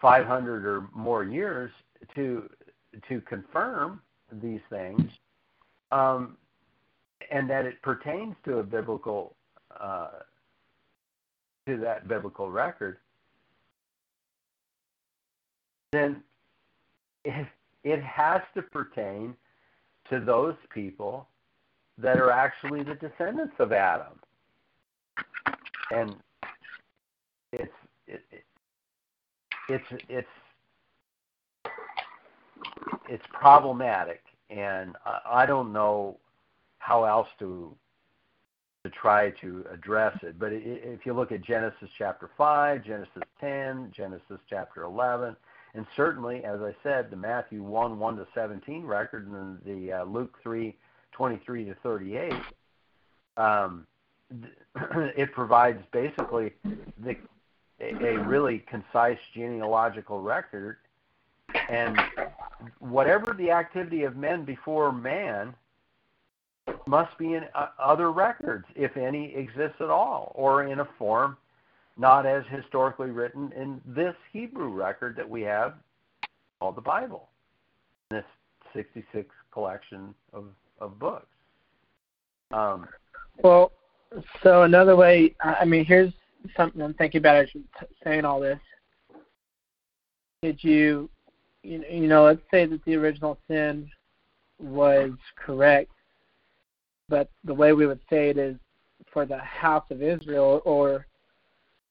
500 or more years to to confirm these things, um, and that it pertains to a biblical uh, to that biblical record, then it, it has to pertain to those people that are actually the descendants of Adam. And it's it, it, it's it's it's problematic, and I, I don't know how else to to try to address it. But if you look at Genesis chapter 5, Genesis 10, Genesis chapter 11, and certainly, as I said, the Matthew 1, 1 to 17 record and the uh, Luke 3, 23 to 38, um, it provides basically the, a, a really concise genealogical record. And whatever the activity of men before man must be in uh, other records, if any exists at all, or in a form not as historically written in this Hebrew record that we have called the Bible, this 66 collection of, of books. Um, well, so another way, I mean, here's something I'm thinking about as you're saying all this. Did you, you, you know, let's say that the original sin was correct, but the way we would say it is for the house of Israel or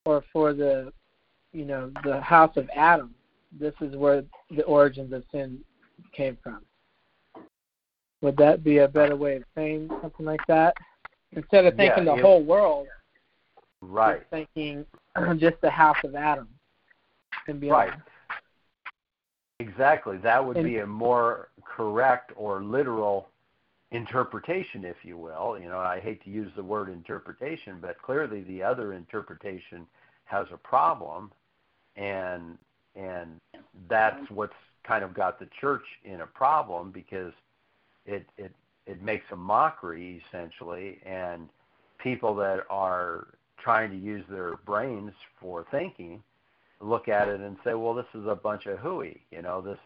or for the you know the house of Adam. This is where the origins of sin came from. Would that be a better way of saying something like that? Instead of thinking yeah, the whole world, right? thinking just the house of Adam and beyond. Right. Exactly. That would and, be a more correct or literal interpretation, if you will. You know, I hate to use the word interpretation, but clearly the other interpretation has a problem, and and that's what's kind of got the church in a problem because it it it makes a mockery essentially, and people that are trying to use their brains for thinking look at it and say, well, this is a bunch of hooey. You know, this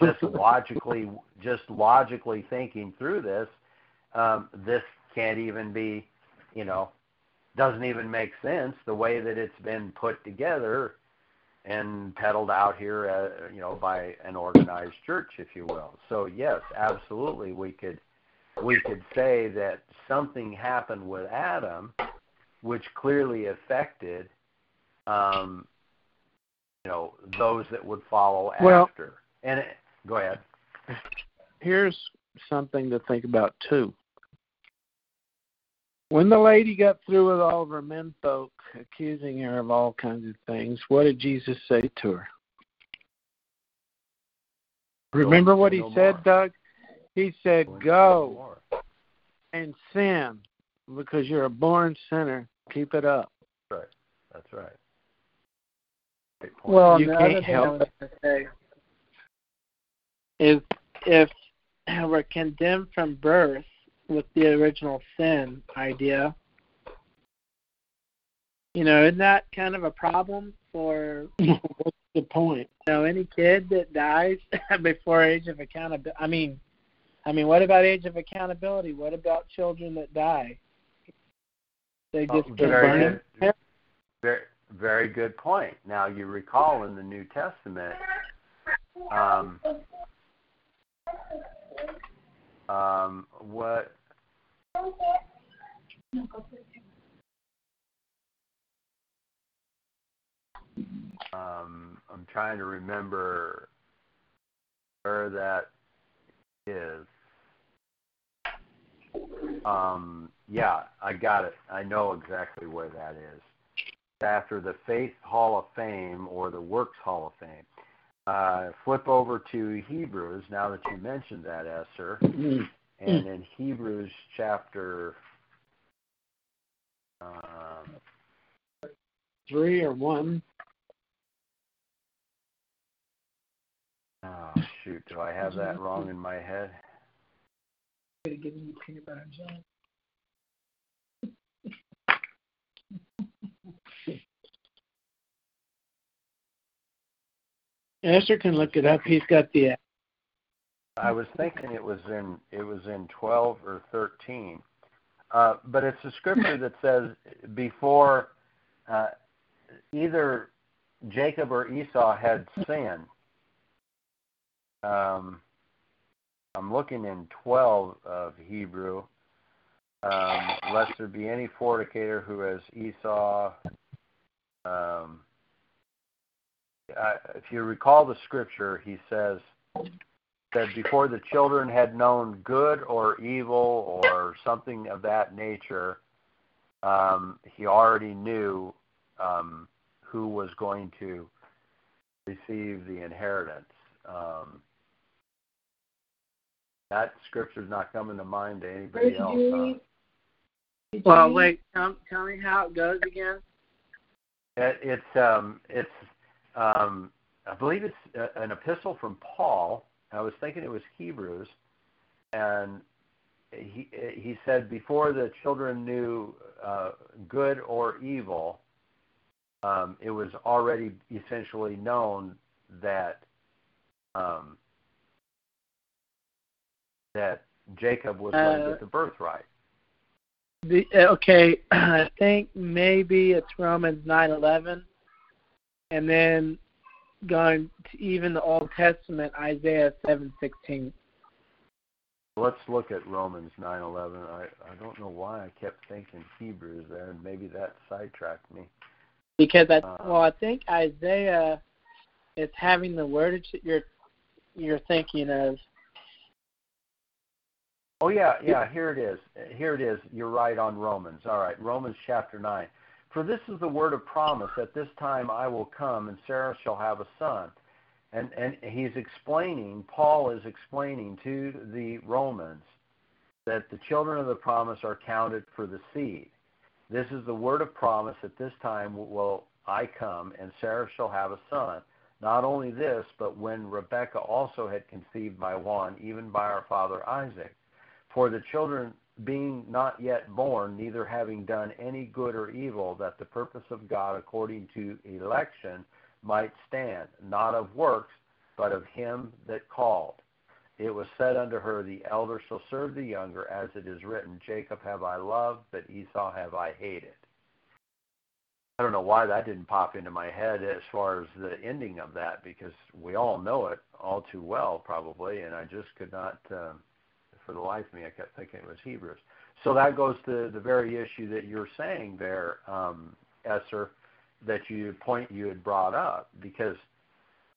just logically, just logically thinking through this, um, this can't even be, you know, doesn't even make sense the way that it's been put together and peddled out here, uh, you know, by an organized church, if you will. So yes, absolutely, we could we could say that something happened with Adam, which clearly affected, um, you know, those that would follow well, after. And it, go ahead. Here's something to think about too. When the lady got through with all of her menfolk accusing her of all kinds of things, what did Jesus say to her? Remember what he no said, more. Doug? He said, Go and sin because you're a born sinner. Keep it up. Right. That's right. Well, You the can't other thing I help was going to say is if we're condemned from birth with the original sin idea, you know, isn't that kind of a problem for What's the point? you know any kid that dies before age of accountability? I mean, I mean, what about age of accountability? What about children that die? They Oh, just get very burned. good. Very, very good point. Now you recall in the New Testament, um, um, what um, I'm trying to remember where that is. Um, yeah, I got it. I know exactly where that is. After the Faith Hall of Fame or the Works Hall of Fame. Uh, flip over to Hebrews now that you mentioned that, Esther. And in Hebrews chapter um, Three or one? oh shoot, do I have that wrong in my head? Esther can look it up. He's got the I was thinking it was in it was in twelve or thirteen, uh, but it's a scripture that says before uh, either Jacob or Esau had sinned. Um, I'm looking in twelve of Hebrew. Um, lest there be any fornicator who has Esau. Um, uh, if you recall the scripture, he says that before the children had known good or evil or something of that nature, um, he already knew um, who was going to receive the inheritance. Um, that scripture's not coming to mind to anybody else. Huh? Well, wait. Tell, tell me how it goes again. It, it's um, it's um, I believe it's a, an epistle from Paul. I was thinking it was Hebrews, and he he said before the children knew uh, good or evil, um, it was already essentially known that um, that Jacob was going to Uh, get the birthright. The, uh, okay, I think maybe it's Romans nine eleven, and then going to even the Old Testament, Isaiah seven sixteen. Let's look at Romans 9:11. I I don't know why I kept thinking Hebrews there, and maybe that sidetracked me. Because I Uh, well, I think Isaiah is having the wordage that you're you're thinking of. Oh yeah, yeah. Here it is. Here it is. You're right on Romans. All right, Romans chapter nine. For this is the word of promise. At this time I will come, and Sarah shall have a son. And and he's explaining. Paul is explaining to the Romans that the children of the promise are counted for the seed. This is the word of promise. At this time will I come, and Sarah shall have a son. Not only this, but when Rebekah also had conceived by one, even by our father Isaac. For the children being not yet born, neither having done any good or evil, that the purpose of God according to election might stand, not of works, but of him that called. It was said unto her, The elder shall serve the younger, as it is written, Jacob have I loved, but Esau have I hated. I don't know why that didn't pop into my head as far as the ending of that, because we all know it all too well, probably, and I just could not, um, for the life of me, I kept thinking it was Hebrews. So that goes to the very issue that you're saying there, um, Esther, that you point you had brought up, because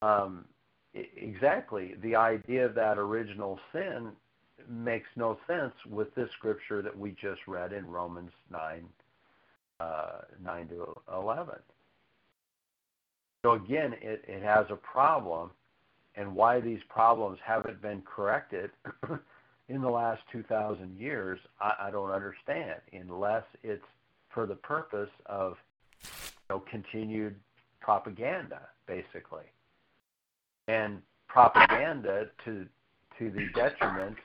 um, exactly the idea of that original sin makes no sense with this scripture that we just read in Romans 9, uh, 9 to 11. So again, it, it has a problem, and why these problems haven't been corrected in the last 2,000 years, I, I don't understand, unless it's for the purpose of you know, continued propaganda, basically and propaganda to to the detriment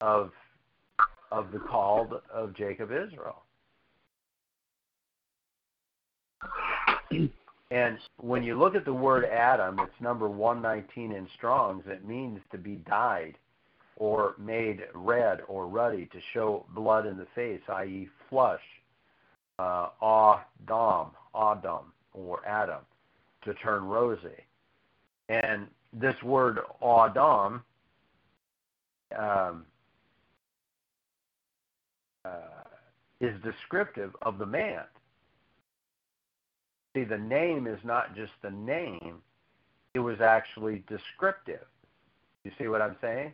of of the called of Jacob Israel. And when you look at the word Adam, it's number 119 in Strong's. It means to be dyed or made red or ruddy to show blood in the face, i.e., flush, uh, Adam, Adam, or Adam, to turn rosy. And this word Adam um, uh, is descriptive of the man. See, the name is not just the name, it was actually descriptive. You see what I'm saying?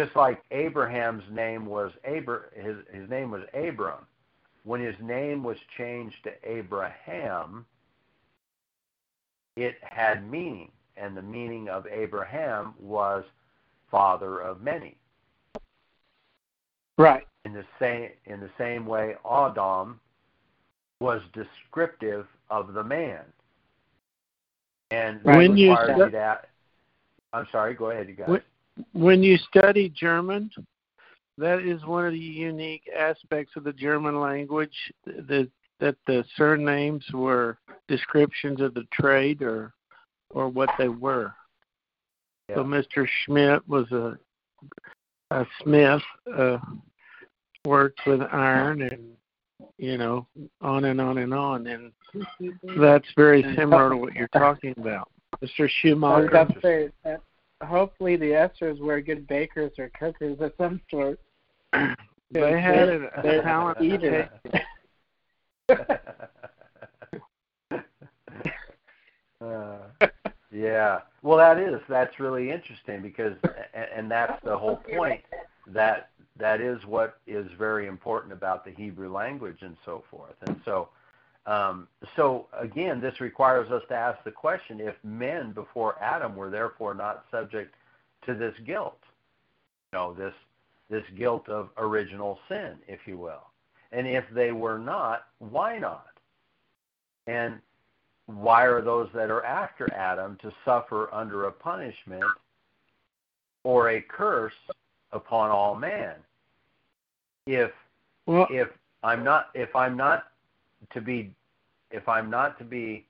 Just like Abraham's name was Abra- his, his name was Abram. When his name was changed to Abraham, it had meaning, and the meaning of Abraham was father of many. Right. In the same in the same way, Adam was descriptive of the man, and that when you to. I'm sorry. Go ahead, you guys. When, when you study German, that is one of the unique aspects of the German language. The that the surnames were descriptions of the trade or or what they were. Yeah. So Mr. Schmidt was a a smith, uh, worked with iron and you know on and on and on, and that's very similar to what you're talking about, Mr. Schumacher. I was say, that hopefully the Esters were good bakers or cookers of some sort. they had a, a talent eater. uh, yeah. Well, that is that's really interesting because, and, and that's the whole point. That that is what is very important about the Hebrew language and so forth. And so, um, so again, this requires us to ask the question: If men before Adam were therefore not subject to this guilt, you know, this this guilt of original sin, if you will, and if they were not, why not? And why are those that are after Adam to suffer under a punishment or a curse upon all man? If well, if I'm not if I'm not to be if I'm not to be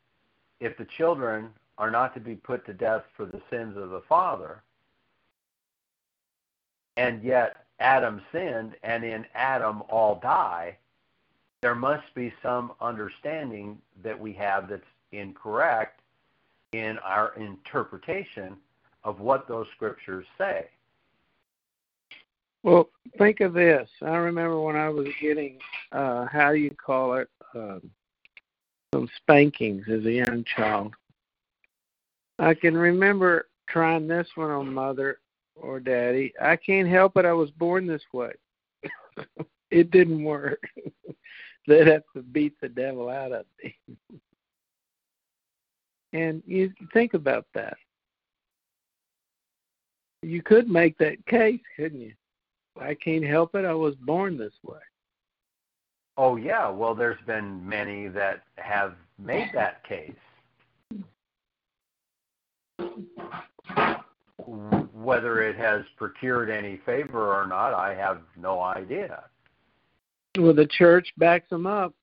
if the children are not to be put to death for the sins of the father, and yet Adam sinned and in Adam all die, there must be some understanding that we have that's incorrect in our interpretation of what those scriptures say. Well, think of this. I remember when I was getting, uh, how do you call it, um, some spankings as a young child. I can remember trying this one on mother or daddy. I can't help it. I was born this way. it didn't work. they'd have to beat the devil out of me. and you think about that. You could make that case, couldn't you? I can't help it. I was born this way. Oh yeah, well there's been many that have made that case. Whether it has procured any favor or not, I have no idea. Well, the church backs them up.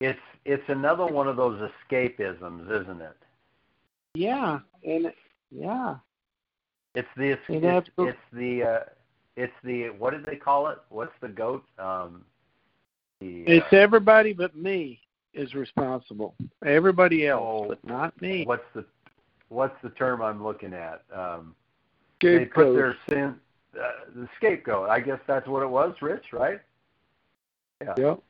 It's it's another one of those escapisms, isn't it? Yeah, and yeah. It's the it's, it's, it's the uh, it's the what did they call it? What's the goat? Um, the, it's uh, everybody but me is responsible. Everybody else, oh, but not me. What's the what's the term I'm looking at? Um, scapegoat. They put their sin uh, the scapegoat. I guess that's what it was, Rich, right? Yeah. Yep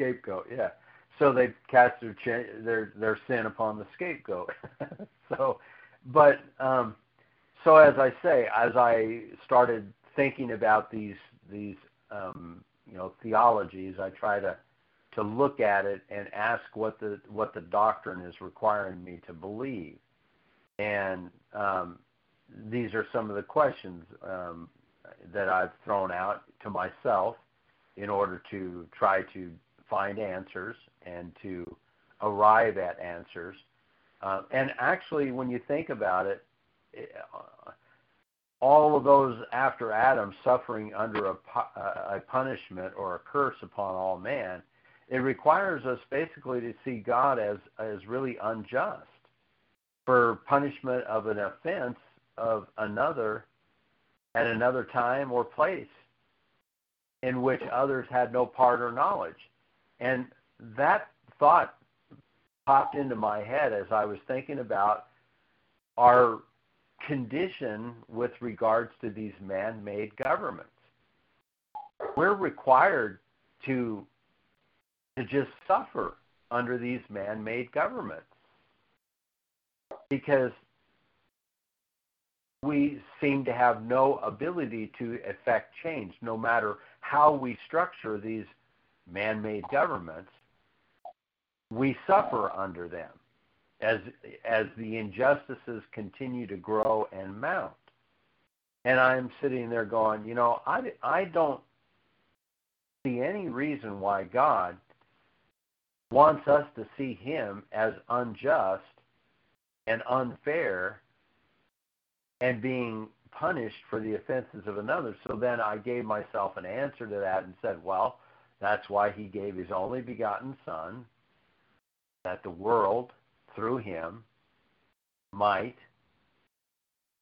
scapegoat. Yeah. So they cast their their their sin upon the scapegoat. so, but um, so as I say, as I started thinking about these these um, you know theologies, I try to to look at it and ask what the what the doctrine is requiring me to believe, and um, these are some of the questions um, that I've thrown out to myself in order to try to find answers and to arrive at answers. Uh, and actually, when you think about it, Uh, all of those after Adam suffering under a, uh, a punishment or a curse upon all man, it requires us basically to see God as as really unjust for punishment of an offense of another at another time or place in which others had no part or knowledge. And that thought popped into my head as I was thinking about our condition with regards to these man made governments. We're required to, to just suffer under these man made governments because we seem to have no ability to effect change no matter how we structure these man-made governments, we suffer under them as as the injustices continue to grow and mount. And I'm sitting there going, you know, I I don't see any reason why God wants us to see him as unjust and unfair and being punished for the offenses of another. So then I gave myself an answer to that and said, well, that's why he gave his only begotten Son, that the world, through him, might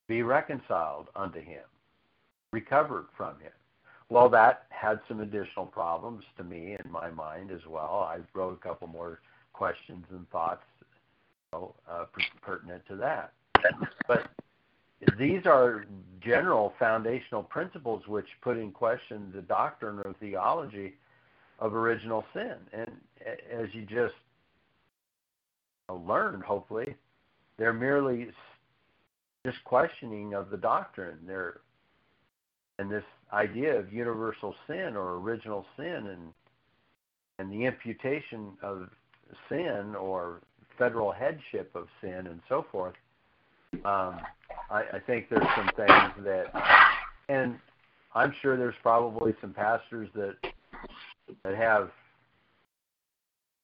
be reconciled unto him, recovered from him. Well, that had some additional problems to me in my mind as well. I wrote a couple more questions and thoughts you know, uh, pertinent to that. But these are general foundational principles which put in question the doctrine or theology of original sin. And as you just learned, hopefully, they're merely just questioning of the doctrine. They're and this idea of universal sin or original sin and and the imputation of sin or federal headship of sin and so forth. Um, I, I think there's some things that, and I'm sure there's probably some pastors that that have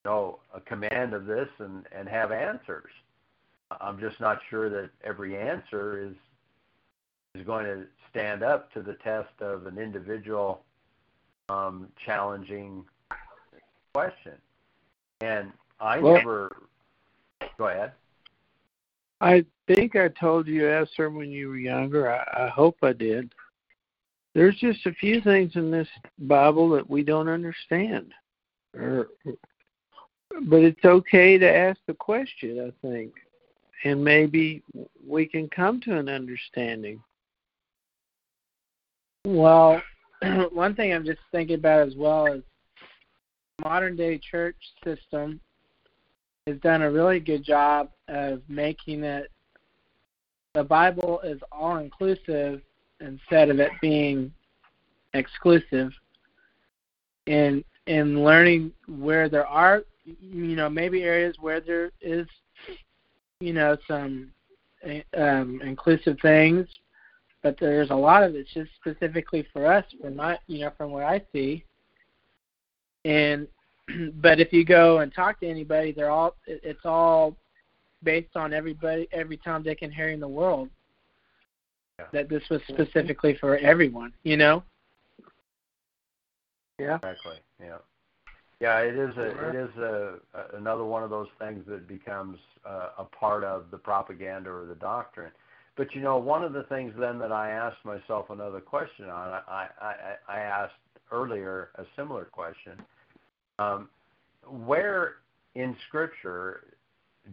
know a command of this and and have answers. I'm just not sure that every answer is is going to stand up to the test of an individual um, challenging question. And I well, never. Go ahead. I think I told you Esther when you were younger. I, I hope I did there's just a few things in this Bible that we don't understand. Or, but it's okay to ask the question, I think, and maybe we can come to an understanding. Well, one thing I'm just thinking about as well is modern day church system has done a really good job of making it the Bible is all inclusive instead of it being exclusive And in learning where there are you know maybe areas where there is you know some um, inclusive things but there's a lot of it's just specifically for us from my you know from what I see. And but if you go and talk to anybody, they're all it's all based on everybody every Tom Dick and Harry in the world. Yeah. That this was specifically for everyone, you know. Yeah. Exactly. Yeah. Yeah, it is a it is a, a another one of those things that becomes uh, a part of the propaganda or the doctrine. But you know, one of the things then that I asked myself another question on, I I, I asked earlier a similar question. Um, where in Scripture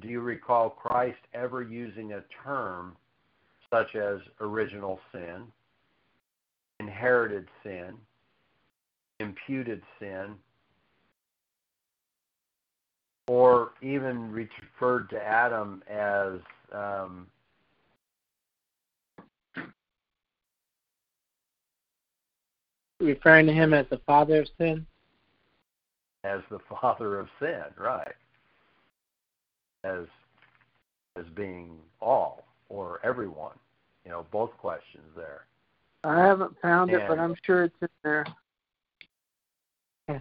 do you recall Christ ever using a term such as original sin, inherited sin, imputed sin, or even referred to Adam as um, referring to him as the father of sin. As the father of sin, right? As as being all or everyone. You know, both questions there. I haven't found and, it, but I'm sure it's in there.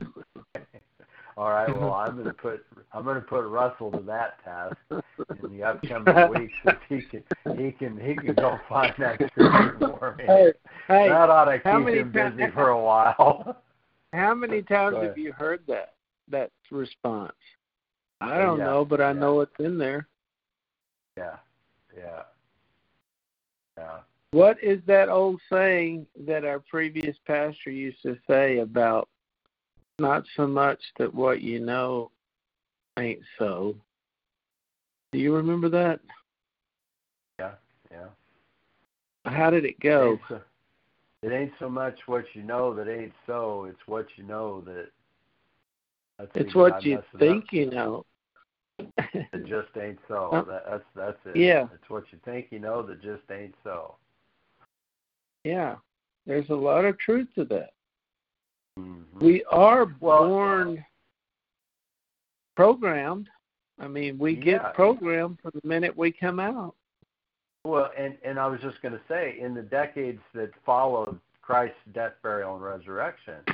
All right. Well, I'm going to put I'm going to put Russell to that task in the upcoming weeks. If he can he can he can go find that scripture for me. Hey, hey, that ought to keep him busy for a while. How many times have you heard that that response? I uh, don't yeah, know, but I yeah. know it's in there. Yeah. Yeah. Yeah. What is that old saying that our previous pastor used to say about not so much that what you know ain't so. Do you remember that? Yeah, yeah. How did it It go? ain't, so, it ain't so much what you know that ain't so. It's what you know that. It's what you think up? you know. It just ain't so. Huh? That, that's that's it. Yeah. It's what you think you know that just ain't so. yeah. There's a lot of truth to that. Mhm. We are born programmed. I mean, we Yeah. get programmed from the minute we come out. Well, and and I was just going to say, in the decades that followed Christ's death, burial, and resurrection,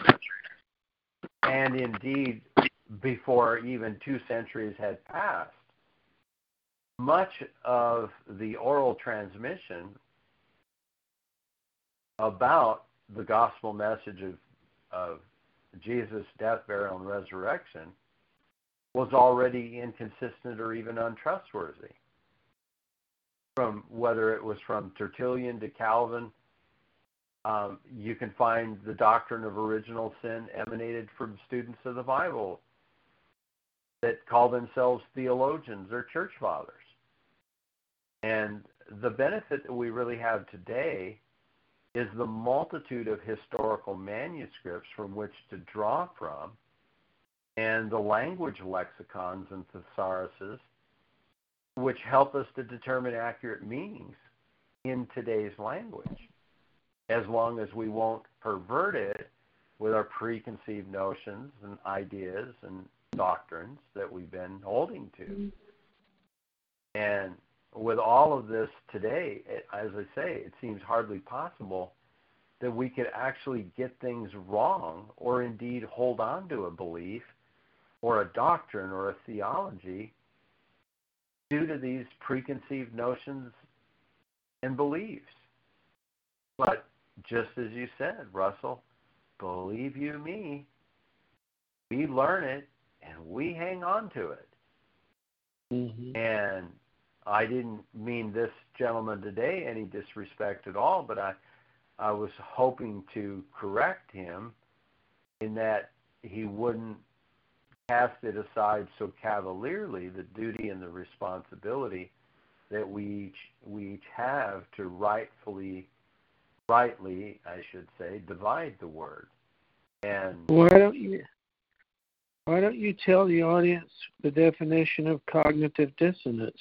and indeed before even two centuries had passed, much of the oral transmission about the gospel message of of Jesus' death, burial, and resurrection was already inconsistent or even untrustworthy from whether it was from Tertullian to Calvin. Um, you can find the doctrine of original sin emanated from students of the Bible that call themselves theologians or church fathers. And the benefit that we really have today is the multitude of historical manuscripts from which to draw from and the language lexicons and thesauruses which help us to determine accurate meanings in today's language, as long as we won't pervert it with our preconceived notions and ideas and doctrines that we've been holding to. Mm-hmm. And with all of this today, as I say, it seems hardly possible that we could actually get things wrong or indeed hold on to a belief or a doctrine or a theology due to these preconceived notions and beliefs. But just as you said, Russell, believe you me, we learn it and we hang on to it. Mm-hmm. And I didn't mean this gentleman today any disrespect at all, but I I was hoping to correct him in that he wouldn't cast it aside so cavalierly the duty and the responsibility that we each we each have to rightfully rightly I should say divide the word and Why don't you why don't you tell the audience the definition of cognitive dissonance?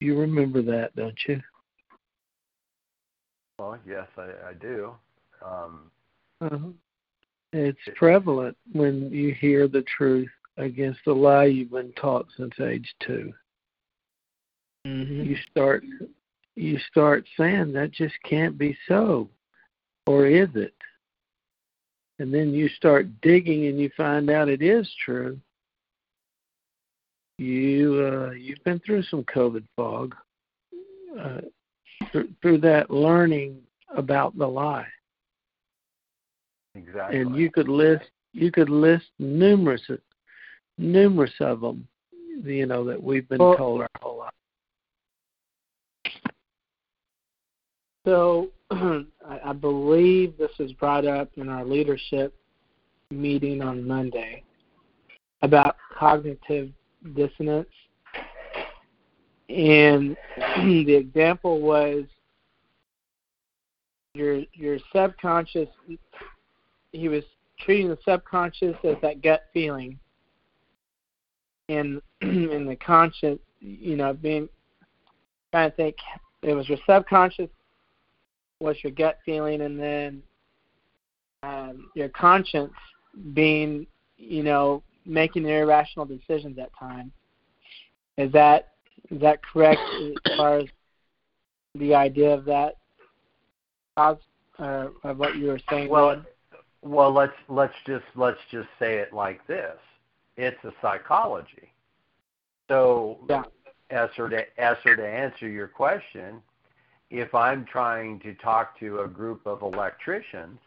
You remember that, don't you? well yes I, I do um, Uh-huh. It's prevalent when you hear the truth against the lie you've been taught since age two. mm-hmm. you start you start saying that just can't be so, or is it? And then you start digging and you find out it is true. You uh, you've been through some COVID fog, uh, through, through that learning about the lie. Exactly. And you could list you could list numerous numerous of them, you know, that we've been well, told our whole life. So I believe this was brought up in our leadership meeting on Monday about cognitive dissonance. And the example was your your subconscious he was treating the subconscious as that gut feeling and in the conscious you know being trying to think it was your subconscious was your gut feeling and then um, your conscience being you know making irrational decisions at times is that is that correct as far as the idea of that cause uh, of what you were saying well well let's let's just let's just say it like this it's a psychology so yeah. Esther to Esther to answer your question if I'm trying to talk to a group of electricians,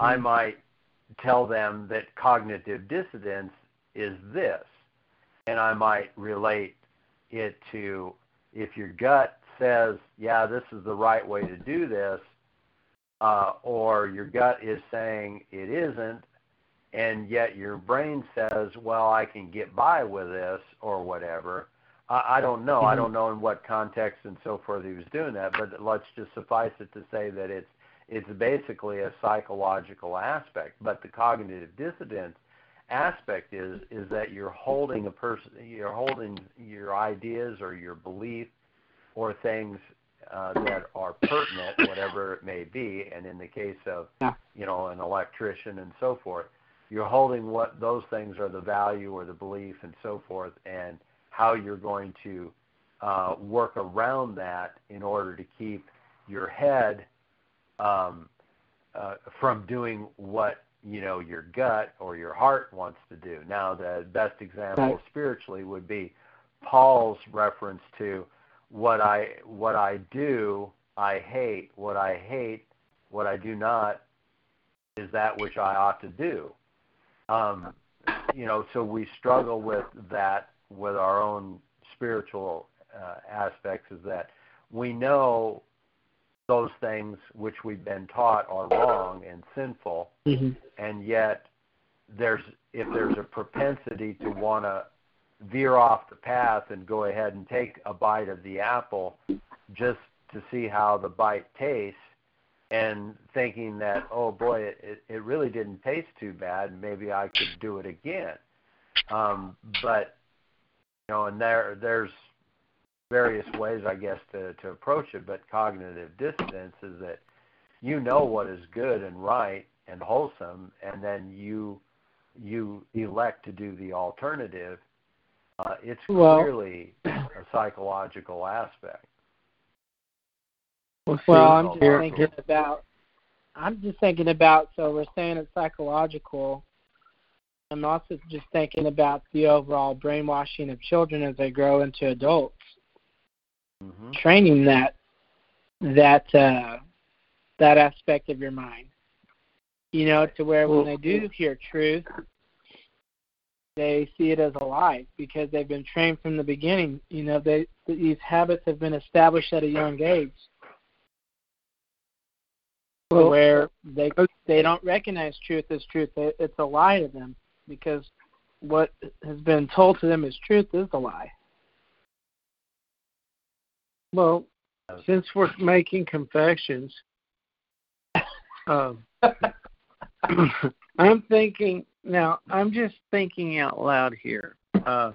mm-hmm. I might tell them that cognitive dissonance is this, and I might relate it to if your gut says, yeah, this is the right way to do this, uh, or your gut is saying it isn't, and yet your brain says, well, I can get by with this or whatever, I, I don't know. Mm-hmm. I don't know in what context and so forth he was doing that, but let's just suffice it to say that it's it's basically a psychological aspect. But the cognitive dissonance aspect is is that you're holding a person, you're holding your ideas or your belief or things uh, that are pertinent, whatever it may be. And in the case of you know an electrician and so forth, you're holding what those things are the value or the belief and so forth, and how you're going to uh, work around that in order to keep your head um, uh, from doing what you know your gut or your heart wants to do. Now, the best example right. spiritually would be Paul's reference to what I what I do I hate. What I hate, what I do not, is that which I ought to do. Um, you know, so we struggle with that with our own spiritual uh, aspects is that we know those things which we've been taught are wrong and sinful, mm-hmm. and yet there's if there's a propensity to want to veer off the path and go ahead and take a bite of the apple just to see how the bite tastes and thinking that oh boy it it really didn't taste too bad maybe I could do it again um but you know, and there there's various ways, I guess, to to approach it. But cognitive dissonance is that you know what is good and right and wholesome, and then you you elect to do the alternative. Uh, it's clearly well, a psychological aspect. Well, well I'm just thinking about. I'm just thinking about. So we're saying it's psychological I'm also just thinking about the overall brainwashing of children as they grow into adults. Mm-hmm. Training that that uh, that aspect of your mind, you know, to where when they do hear truth, they see it as a lie because they've been trained from the beginning. You know, they these habits have been established at a young age, well, where they they don't recognize truth as truth. It's a lie to them because what has been told to them as truth is a lie. Well, since we're making confessions, um, I'm thinking now. I'm just thinking out loud here. Uh,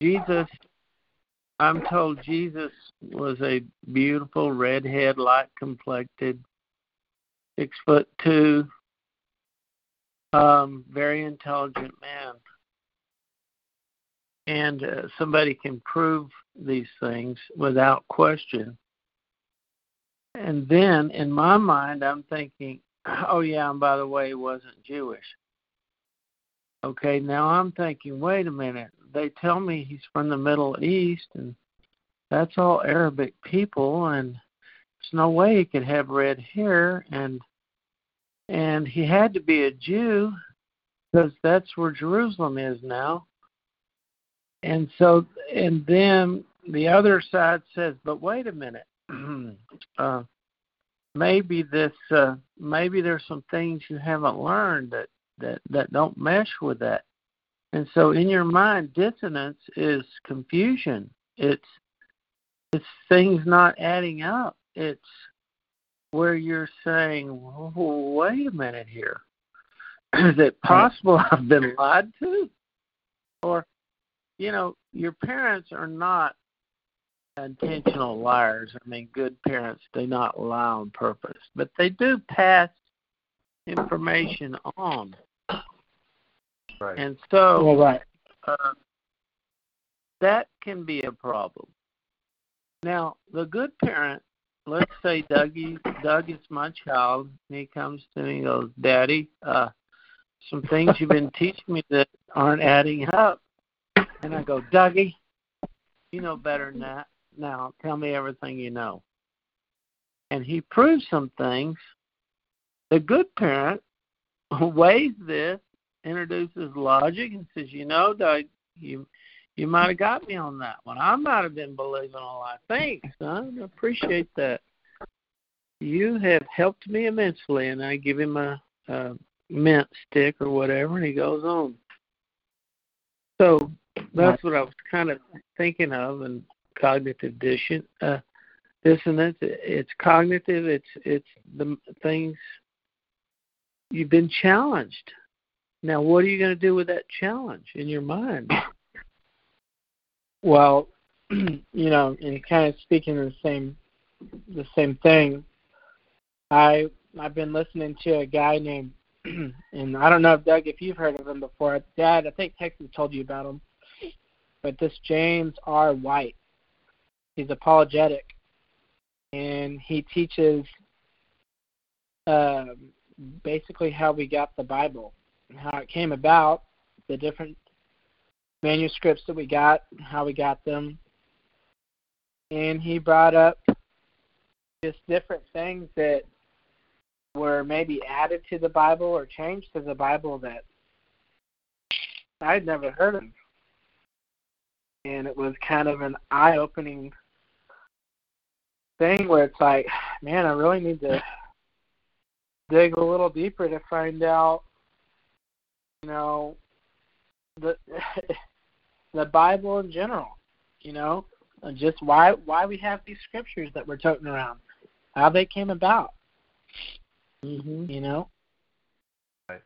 Jesus, I'm told Jesus was a beautiful redhead, light complected, six foot two, um, very intelligent man. And uh, somebody can prove these things without question. And then in my mind, I'm thinking, oh, yeah, and by the way, he wasn't Jewish. Okay, now I'm thinking, wait a minute. They tell me he's from the Middle East, and that's all Arabic people, and there's no way he could have red hair, and and he had to be a Jew because that's where Jerusalem is now. And so, and then the other side says, but wait a minute, uh, maybe this, uh, maybe there's some things you haven't learned that that that don't mesh with that. And so, in your mind, dissonance is confusion. It's it's things not adding up. It's where you're saying, wait a minute here. Is it possible I've been lied to? Or, you know, your parents are not intentional liars. I mean, good parents do not lie on purpose, but they do pass information on. Right. And so, Well, right. uh, that can be a problem. Now, the good parent, let's say Dougie, Doug is my child, and he comes to me and goes, Daddy, uh, some things you've been teaching me that aren't adding up. And I go, Dougie, you know better than that. Now tell me everything you know. And he proves some things. The good parent weighs this, introduces logic, and says, "You know, Doug, you you might have got me on that one. I might have been believing a lie. Thanks, son. I appreciate that. You have helped me immensely." And I give him a, a mint stick or whatever, and he goes on. So that's what I was kind of thinking of, and cognitive dissonance. Uh, dissonance. It's cognitive. It's it's the things you've been challenged. Now, what are you going to do with that challenge in your mind? Well, you know, and kind of speaking the same the same thing. I I've been listening to a guy named and I don't know if Doug if you've heard of him before. Dad, I think Texas told you about him. But this James R. White, he's apologetic, and he teaches uh, basically how we got the Bible, how it came about, the different manuscripts that we got, how we got them, and he brought up just different things that were maybe added to the Bible or changed to the Bible that I'd never heard of. And it was kind of an eye opening thing where it's like, man, I really need to dig a little deeper to find out, you know, the the Bible in general, you know, and just why why we have these scriptures that we're toting around, how they came about, Mm-hmm. you know, Right.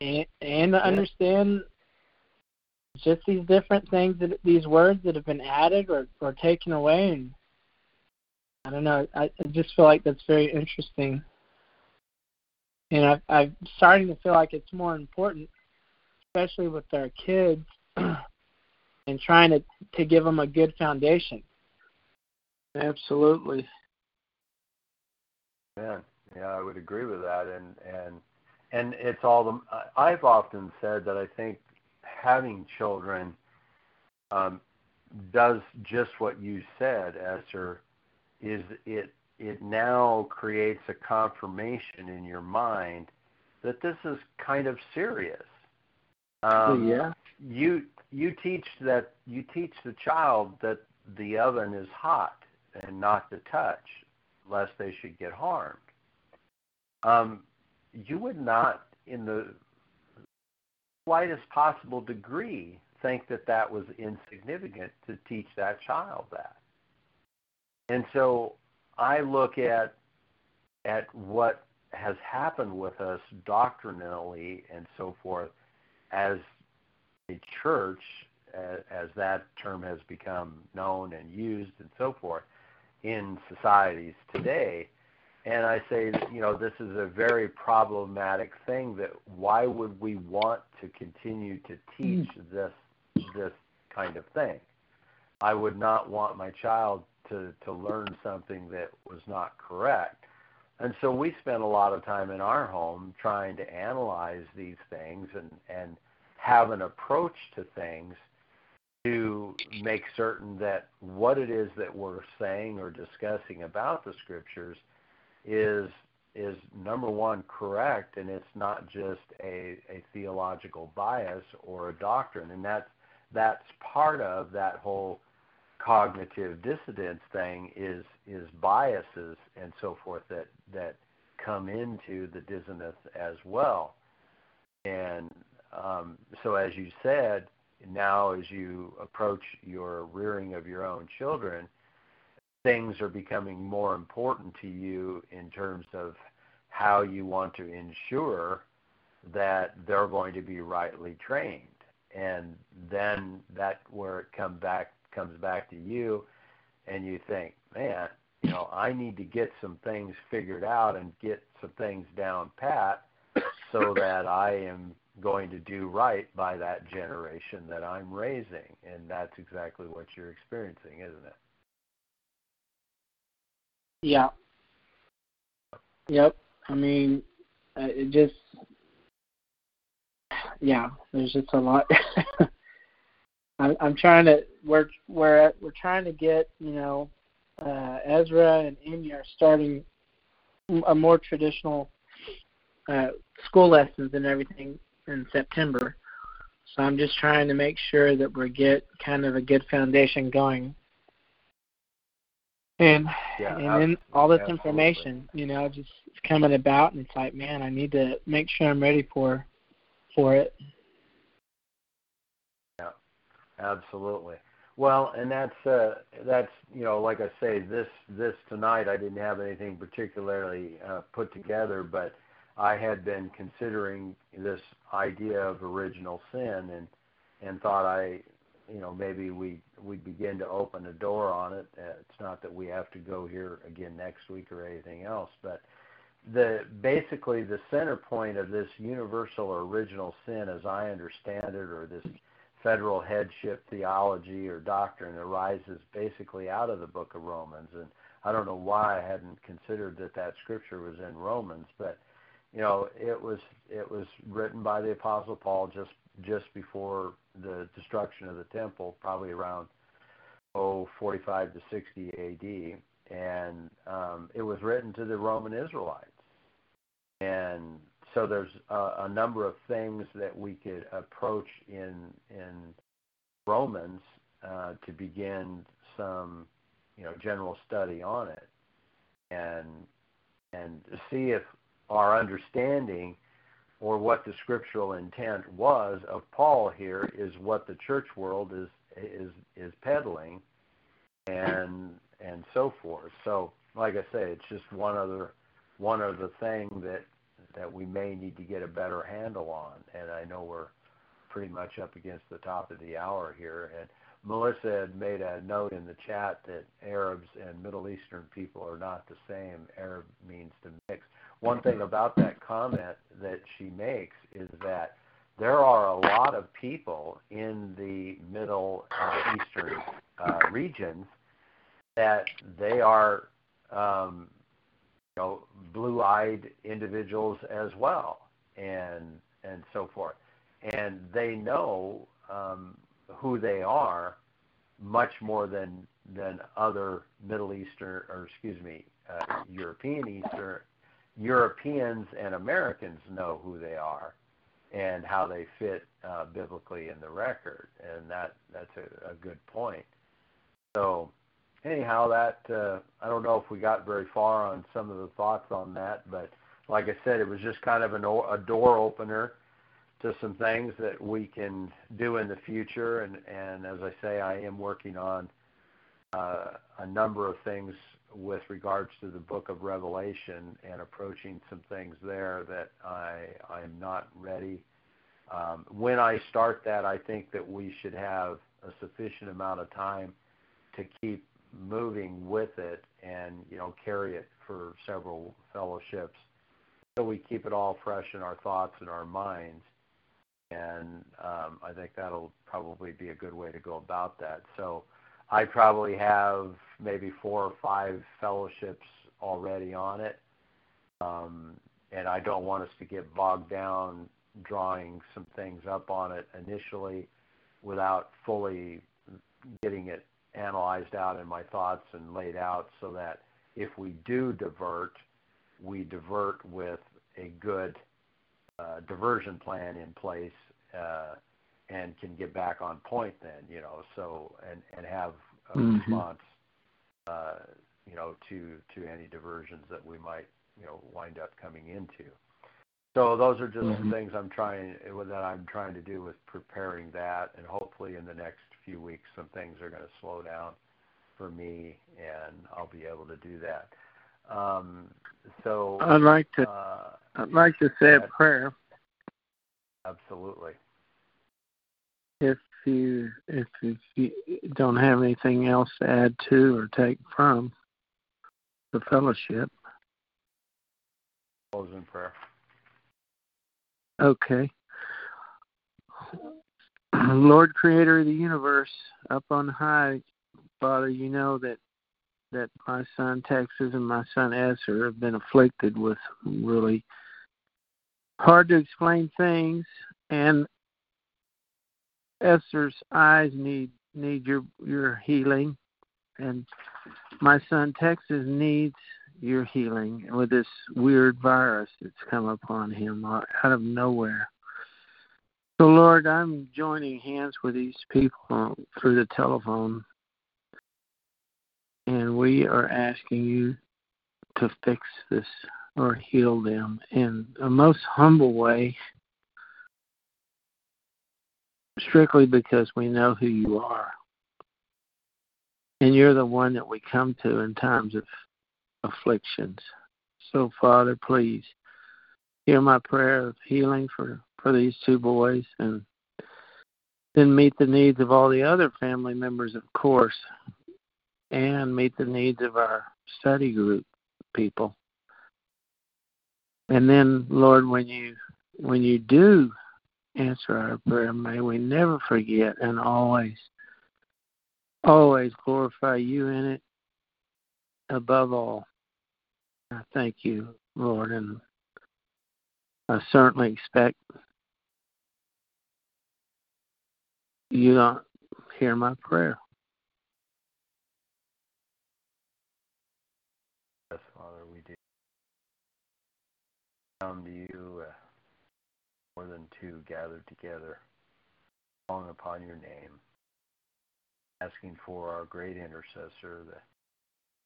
and and to understand just these different things that these words that have been added or or taken away, and I don't know, I, I just feel like that's very interesting, and I, I'm starting to feel like it's more important, especially with our kids, and trying to to give them a good foundation. Absolutely. Man, yeah, I would agree with that, and and and it's all the. I've often said that I think having children um, does just what you said, Esther. Is it it now creates a confirmation in your mind that this is kind of serious. Um, yeah. You you teach that you teach the child that the oven is hot and not to touch, lest they should get harmed. Um, you would not, in the slightest possible degree, think that that was insignificant to teach that child that. And so I look at at what has happened with us doctrinally and so forth as a church, as, as that term has become known and used and so forth in societies today. And I say, you know, this is a very problematic thing. That why would we want to continue to mm. teach this this kind of thing. I would not want my child to to learn something that was not correct. And so we spent a lot of time in our home trying to analyze these things and and have an approach to things to make certain that what it is that we're saying or discussing about the scriptures is is number one correct and it's not just a, a theological bias or a doctrine and that's that's part of that whole cognitive dissonance thing is is biases and so forth that that come into the dissonance as well. And um, so as you said now as you approach your rearing of your own children things are becoming more important to you in terms of how you want to ensure that they're going to be rightly trained. And then that where it come back comes back to you and you think, man, you know, I need to get some things figured out and get some things down pat so that I am going to do right by that generation that I'm raising. And that's exactly what you're experiencing, isn't it? Yeah. Yep. I mean, uh, it just, yeah, there's just a lot. I'm, I'm trying to we're we're we're trying to get you know uh, Ezra and Amy are starting a more traditional uh, school lessons and everything in September. So I'm just trying to make sure that we get kind of a good foundation going and yeah, and then all this absolutely. information, you know, just coming about, and it's like, man, I need to make sure I'm ready for for it. Yeah, absolutely. Well, and that's uh, that's you know, like I say, this this tonight I didn't have anything particularly uh, put together, but I had been considering this idea of original sin and and thought I you know maybe we we begin to open a door on it. Uh, it's not that we have to go here again next week or anything else, but the basically the center point of this universal or original sin, as I understand it, or this federal headship theology or doctrine, arises basically out of the Book of Romans. And I don't know why I hadn't considered that that scripture was in Romans, but you know it was it was written by the Apostle Paul just just before the destruction of the temple, probably around oh 45 to 60 A.D. And um, it was written to the Roman Israelites, and so there's a, a number of things that we could approach in in Romans uh, to begin some you know general study on it, and and see if our understanding or what the scriptural intent was of Paul here is what the church world is is is peddling and and so forth. So like I say, it's just one other one other thing that that we may need to get a better handle on. And I know we're pretty much up against the top of the hour here. And Melissa had made a note in the chat that Arabs and Middle Eastern people are not the same. Arab means to mix one thing about that comment that she makes is that there are a lot of people in the Middle uh, Eastern uh, regions that they are, um, you know, blue-eyed individuals as well, and and so forth, and they know um, who they are much more than than other Middle Eastern or excuse me uh, European Eastern Europeans and Americans know who they are and how they fit uh, biblically in the record, and that that's a, a good point. So, anyhow, that uh, I don't know if we got very far on some of the thoughts on that, but like I said, it was just kind of an, a door opener to some things that we can do in the future, and and as I say, I am working on uh, a number of things with regards to the book of Revelation and approaching some things there that I I'm not ready. Um, when I start that, I think that we should have a sufficient amount of time to keep moving with it and you know carry it for several fellowships. So we keep it all fresh in our thoughts and our minds and um, I think that'll probably be a good way to go about that. So I probably have maybe four or five fellowships already on it, um, and I don't want us to get bogged down drawing some things up on it initially without fully getting it analyzed out in my thoughts and laid out so that if we do divert, we divert with a good uh, diversion plan in place uh, and can get back on point then, you know, so and and have a mm-hmm. response, uh, you know, to to any diversions that we might you know wind up coming into. So those are just mm-hmm. things I'm trying that I'm trying to do with preparing that, and hopefully in the next few weeks some things are going to slow down for me, and I'll be able to do that. Um, so I'd like to uh, I'd like to say a prayer. Absolutely. If you if you don't have anything else to add to or take from the fellowship. Closing prayer. Okay. Lord creator of the universe, up on high, Father, you know that that my son Texas and my son Esther have been afflicted with really hard to explain things. And Esther's eyes need need your your healing. And my son Texas needs your healing with this weird virus that's come upon him out of nowhere. So, Lord, I'm joining hands with these people through the telephone, and we are asking you to fix this or heal them in a most humble way, strictly because we know who you are. And you're the one that we come to in times of afflictions. So, Father, please hear my prayer of healing for, for these two boys and then meet the needs of all the other family members, of course, and meet the needs of our study group people. And then, Lord, when you when you do answer our prayer, may we never forget and always, always glorify you in it above all. I thank you, Lord, and I certainly expect you to hear my prayer. Yes, Father, we do. Come to you, uh, more than two gathered together, calling upon your name, asking for our great intercessor, the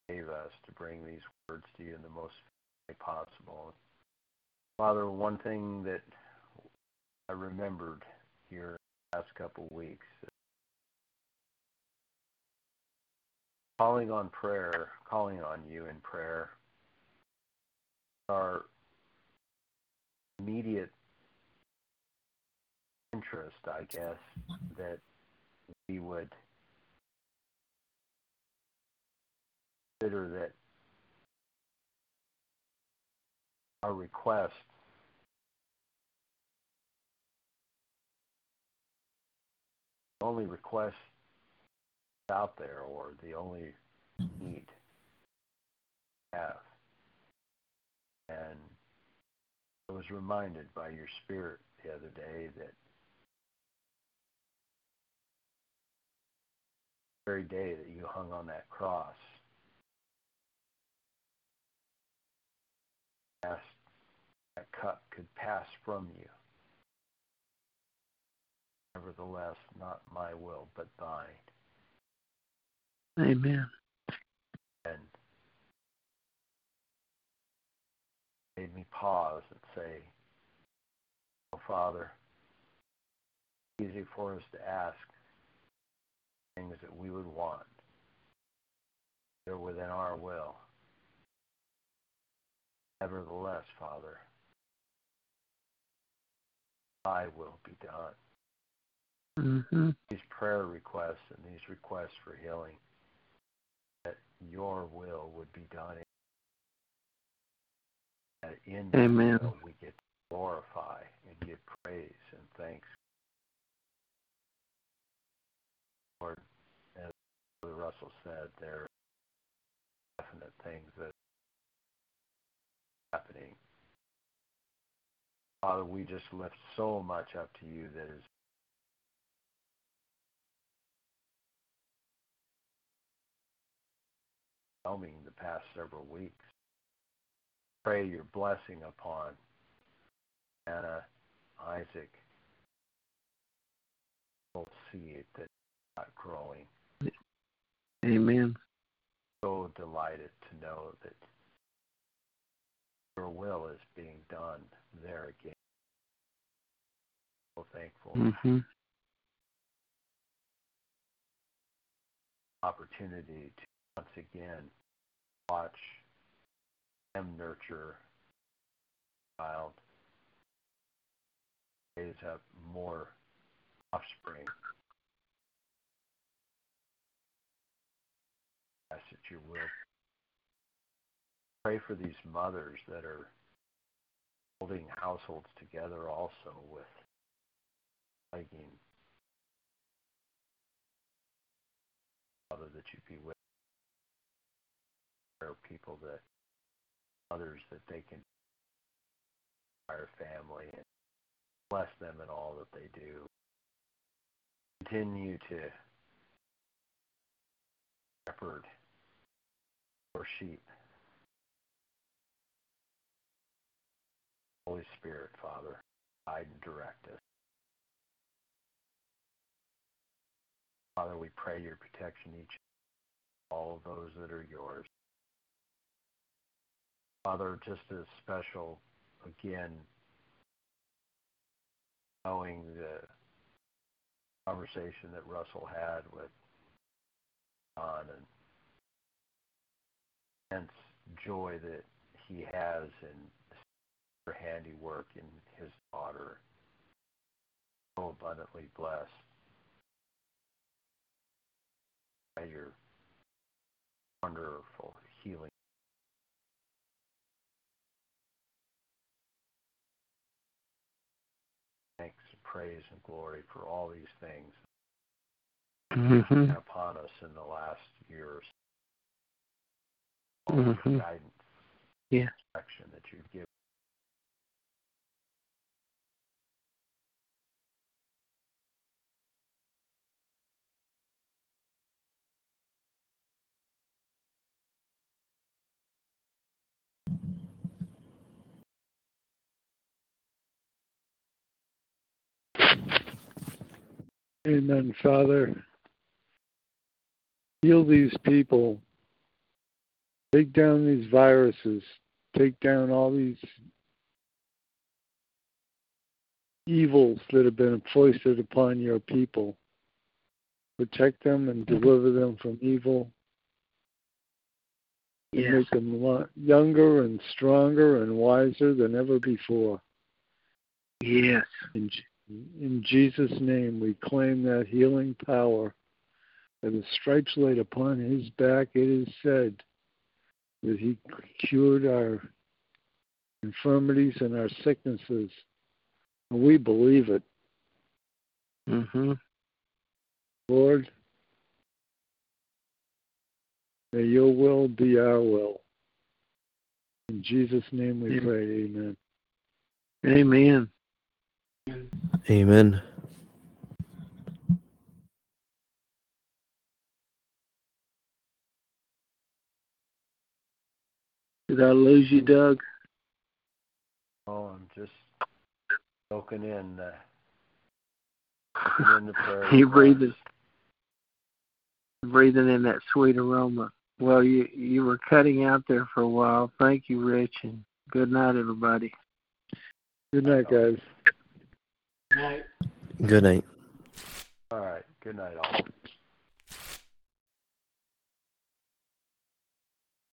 gave us to bring these words to you in the most way possible. Father, one thing that I remembered here the last couple of weeks, calling on prayer, calling on you in prayer, our immediate interest, I guess, that we would consider that our request only request out there or the only need have. And I was reminded by your spirit the other day that very day that you hung on that cross that cup could pass from you. Nevertheless, not my will, but thine. Amen. And made me pause and say, Oh, Father, easy for us to ask things that we would want. They're within our will. Nevertheless, Father, thy will be done. Mm-hmm. These prayer requests and these requests for healing, that your will would be done. That in Amen. we get glorify and give praise and thanks. Lord, as Brother Russell said, there are definite things that are happening. Father, we just lift so much up to you that is overwhelming the past several weeks. Pray your blessing upon Anna, Isaac, We'll see it that not growing. Amen. So delighted to know that your will is being done there again. So thankful. Mm-hmm. Opportunity to once again watch him nurture child. Raise up more offspring. Ask that you will. Pray for these mothers that are holding households together also with plaguing Father that you be with there are people that others that they can our family and bless them in all that they do. Continue to shepherd your sheep. Holy Spirit, Father, guide and direct us. Father, we pray your protection each all of those that are yours. Father, just as special again knowing the conversation that Russell had with John and hence joy that he has in her handiwork in his daughter. So abundantly blessed by your wonderful healing thanks and praise and glory for all these things Mm-hmm. upon us in the last years. All the Mhm. guidance, Yeah. direction that you've given. Amen, Father. Heal these people. Take down these viruses. Take down all these evils that have been foisted upon your people. Protect them and deliver them from evil. Yes. make them lo- younger and stronger and wiser than ever before. Yes. In, in Jesus' name, we claim that healing power. That the stripes laid upon his back, it is said that he cured our infirmities and our sicknesses. And we believe it. Mm-hmm. Lord, may your will be our will. In Jesus' name we Amen. pray, amen. Amen. Amen. Did I lose you, Doug? Oh, I'm just soaking in, uh, soaking in the prayer. You requests. breathing, breathing in that sweet aroma. Well, you you were cutting out there for a while. Thank you, Rich, and good night, everybody. Good night, guys. Good night. All right. Good night, all.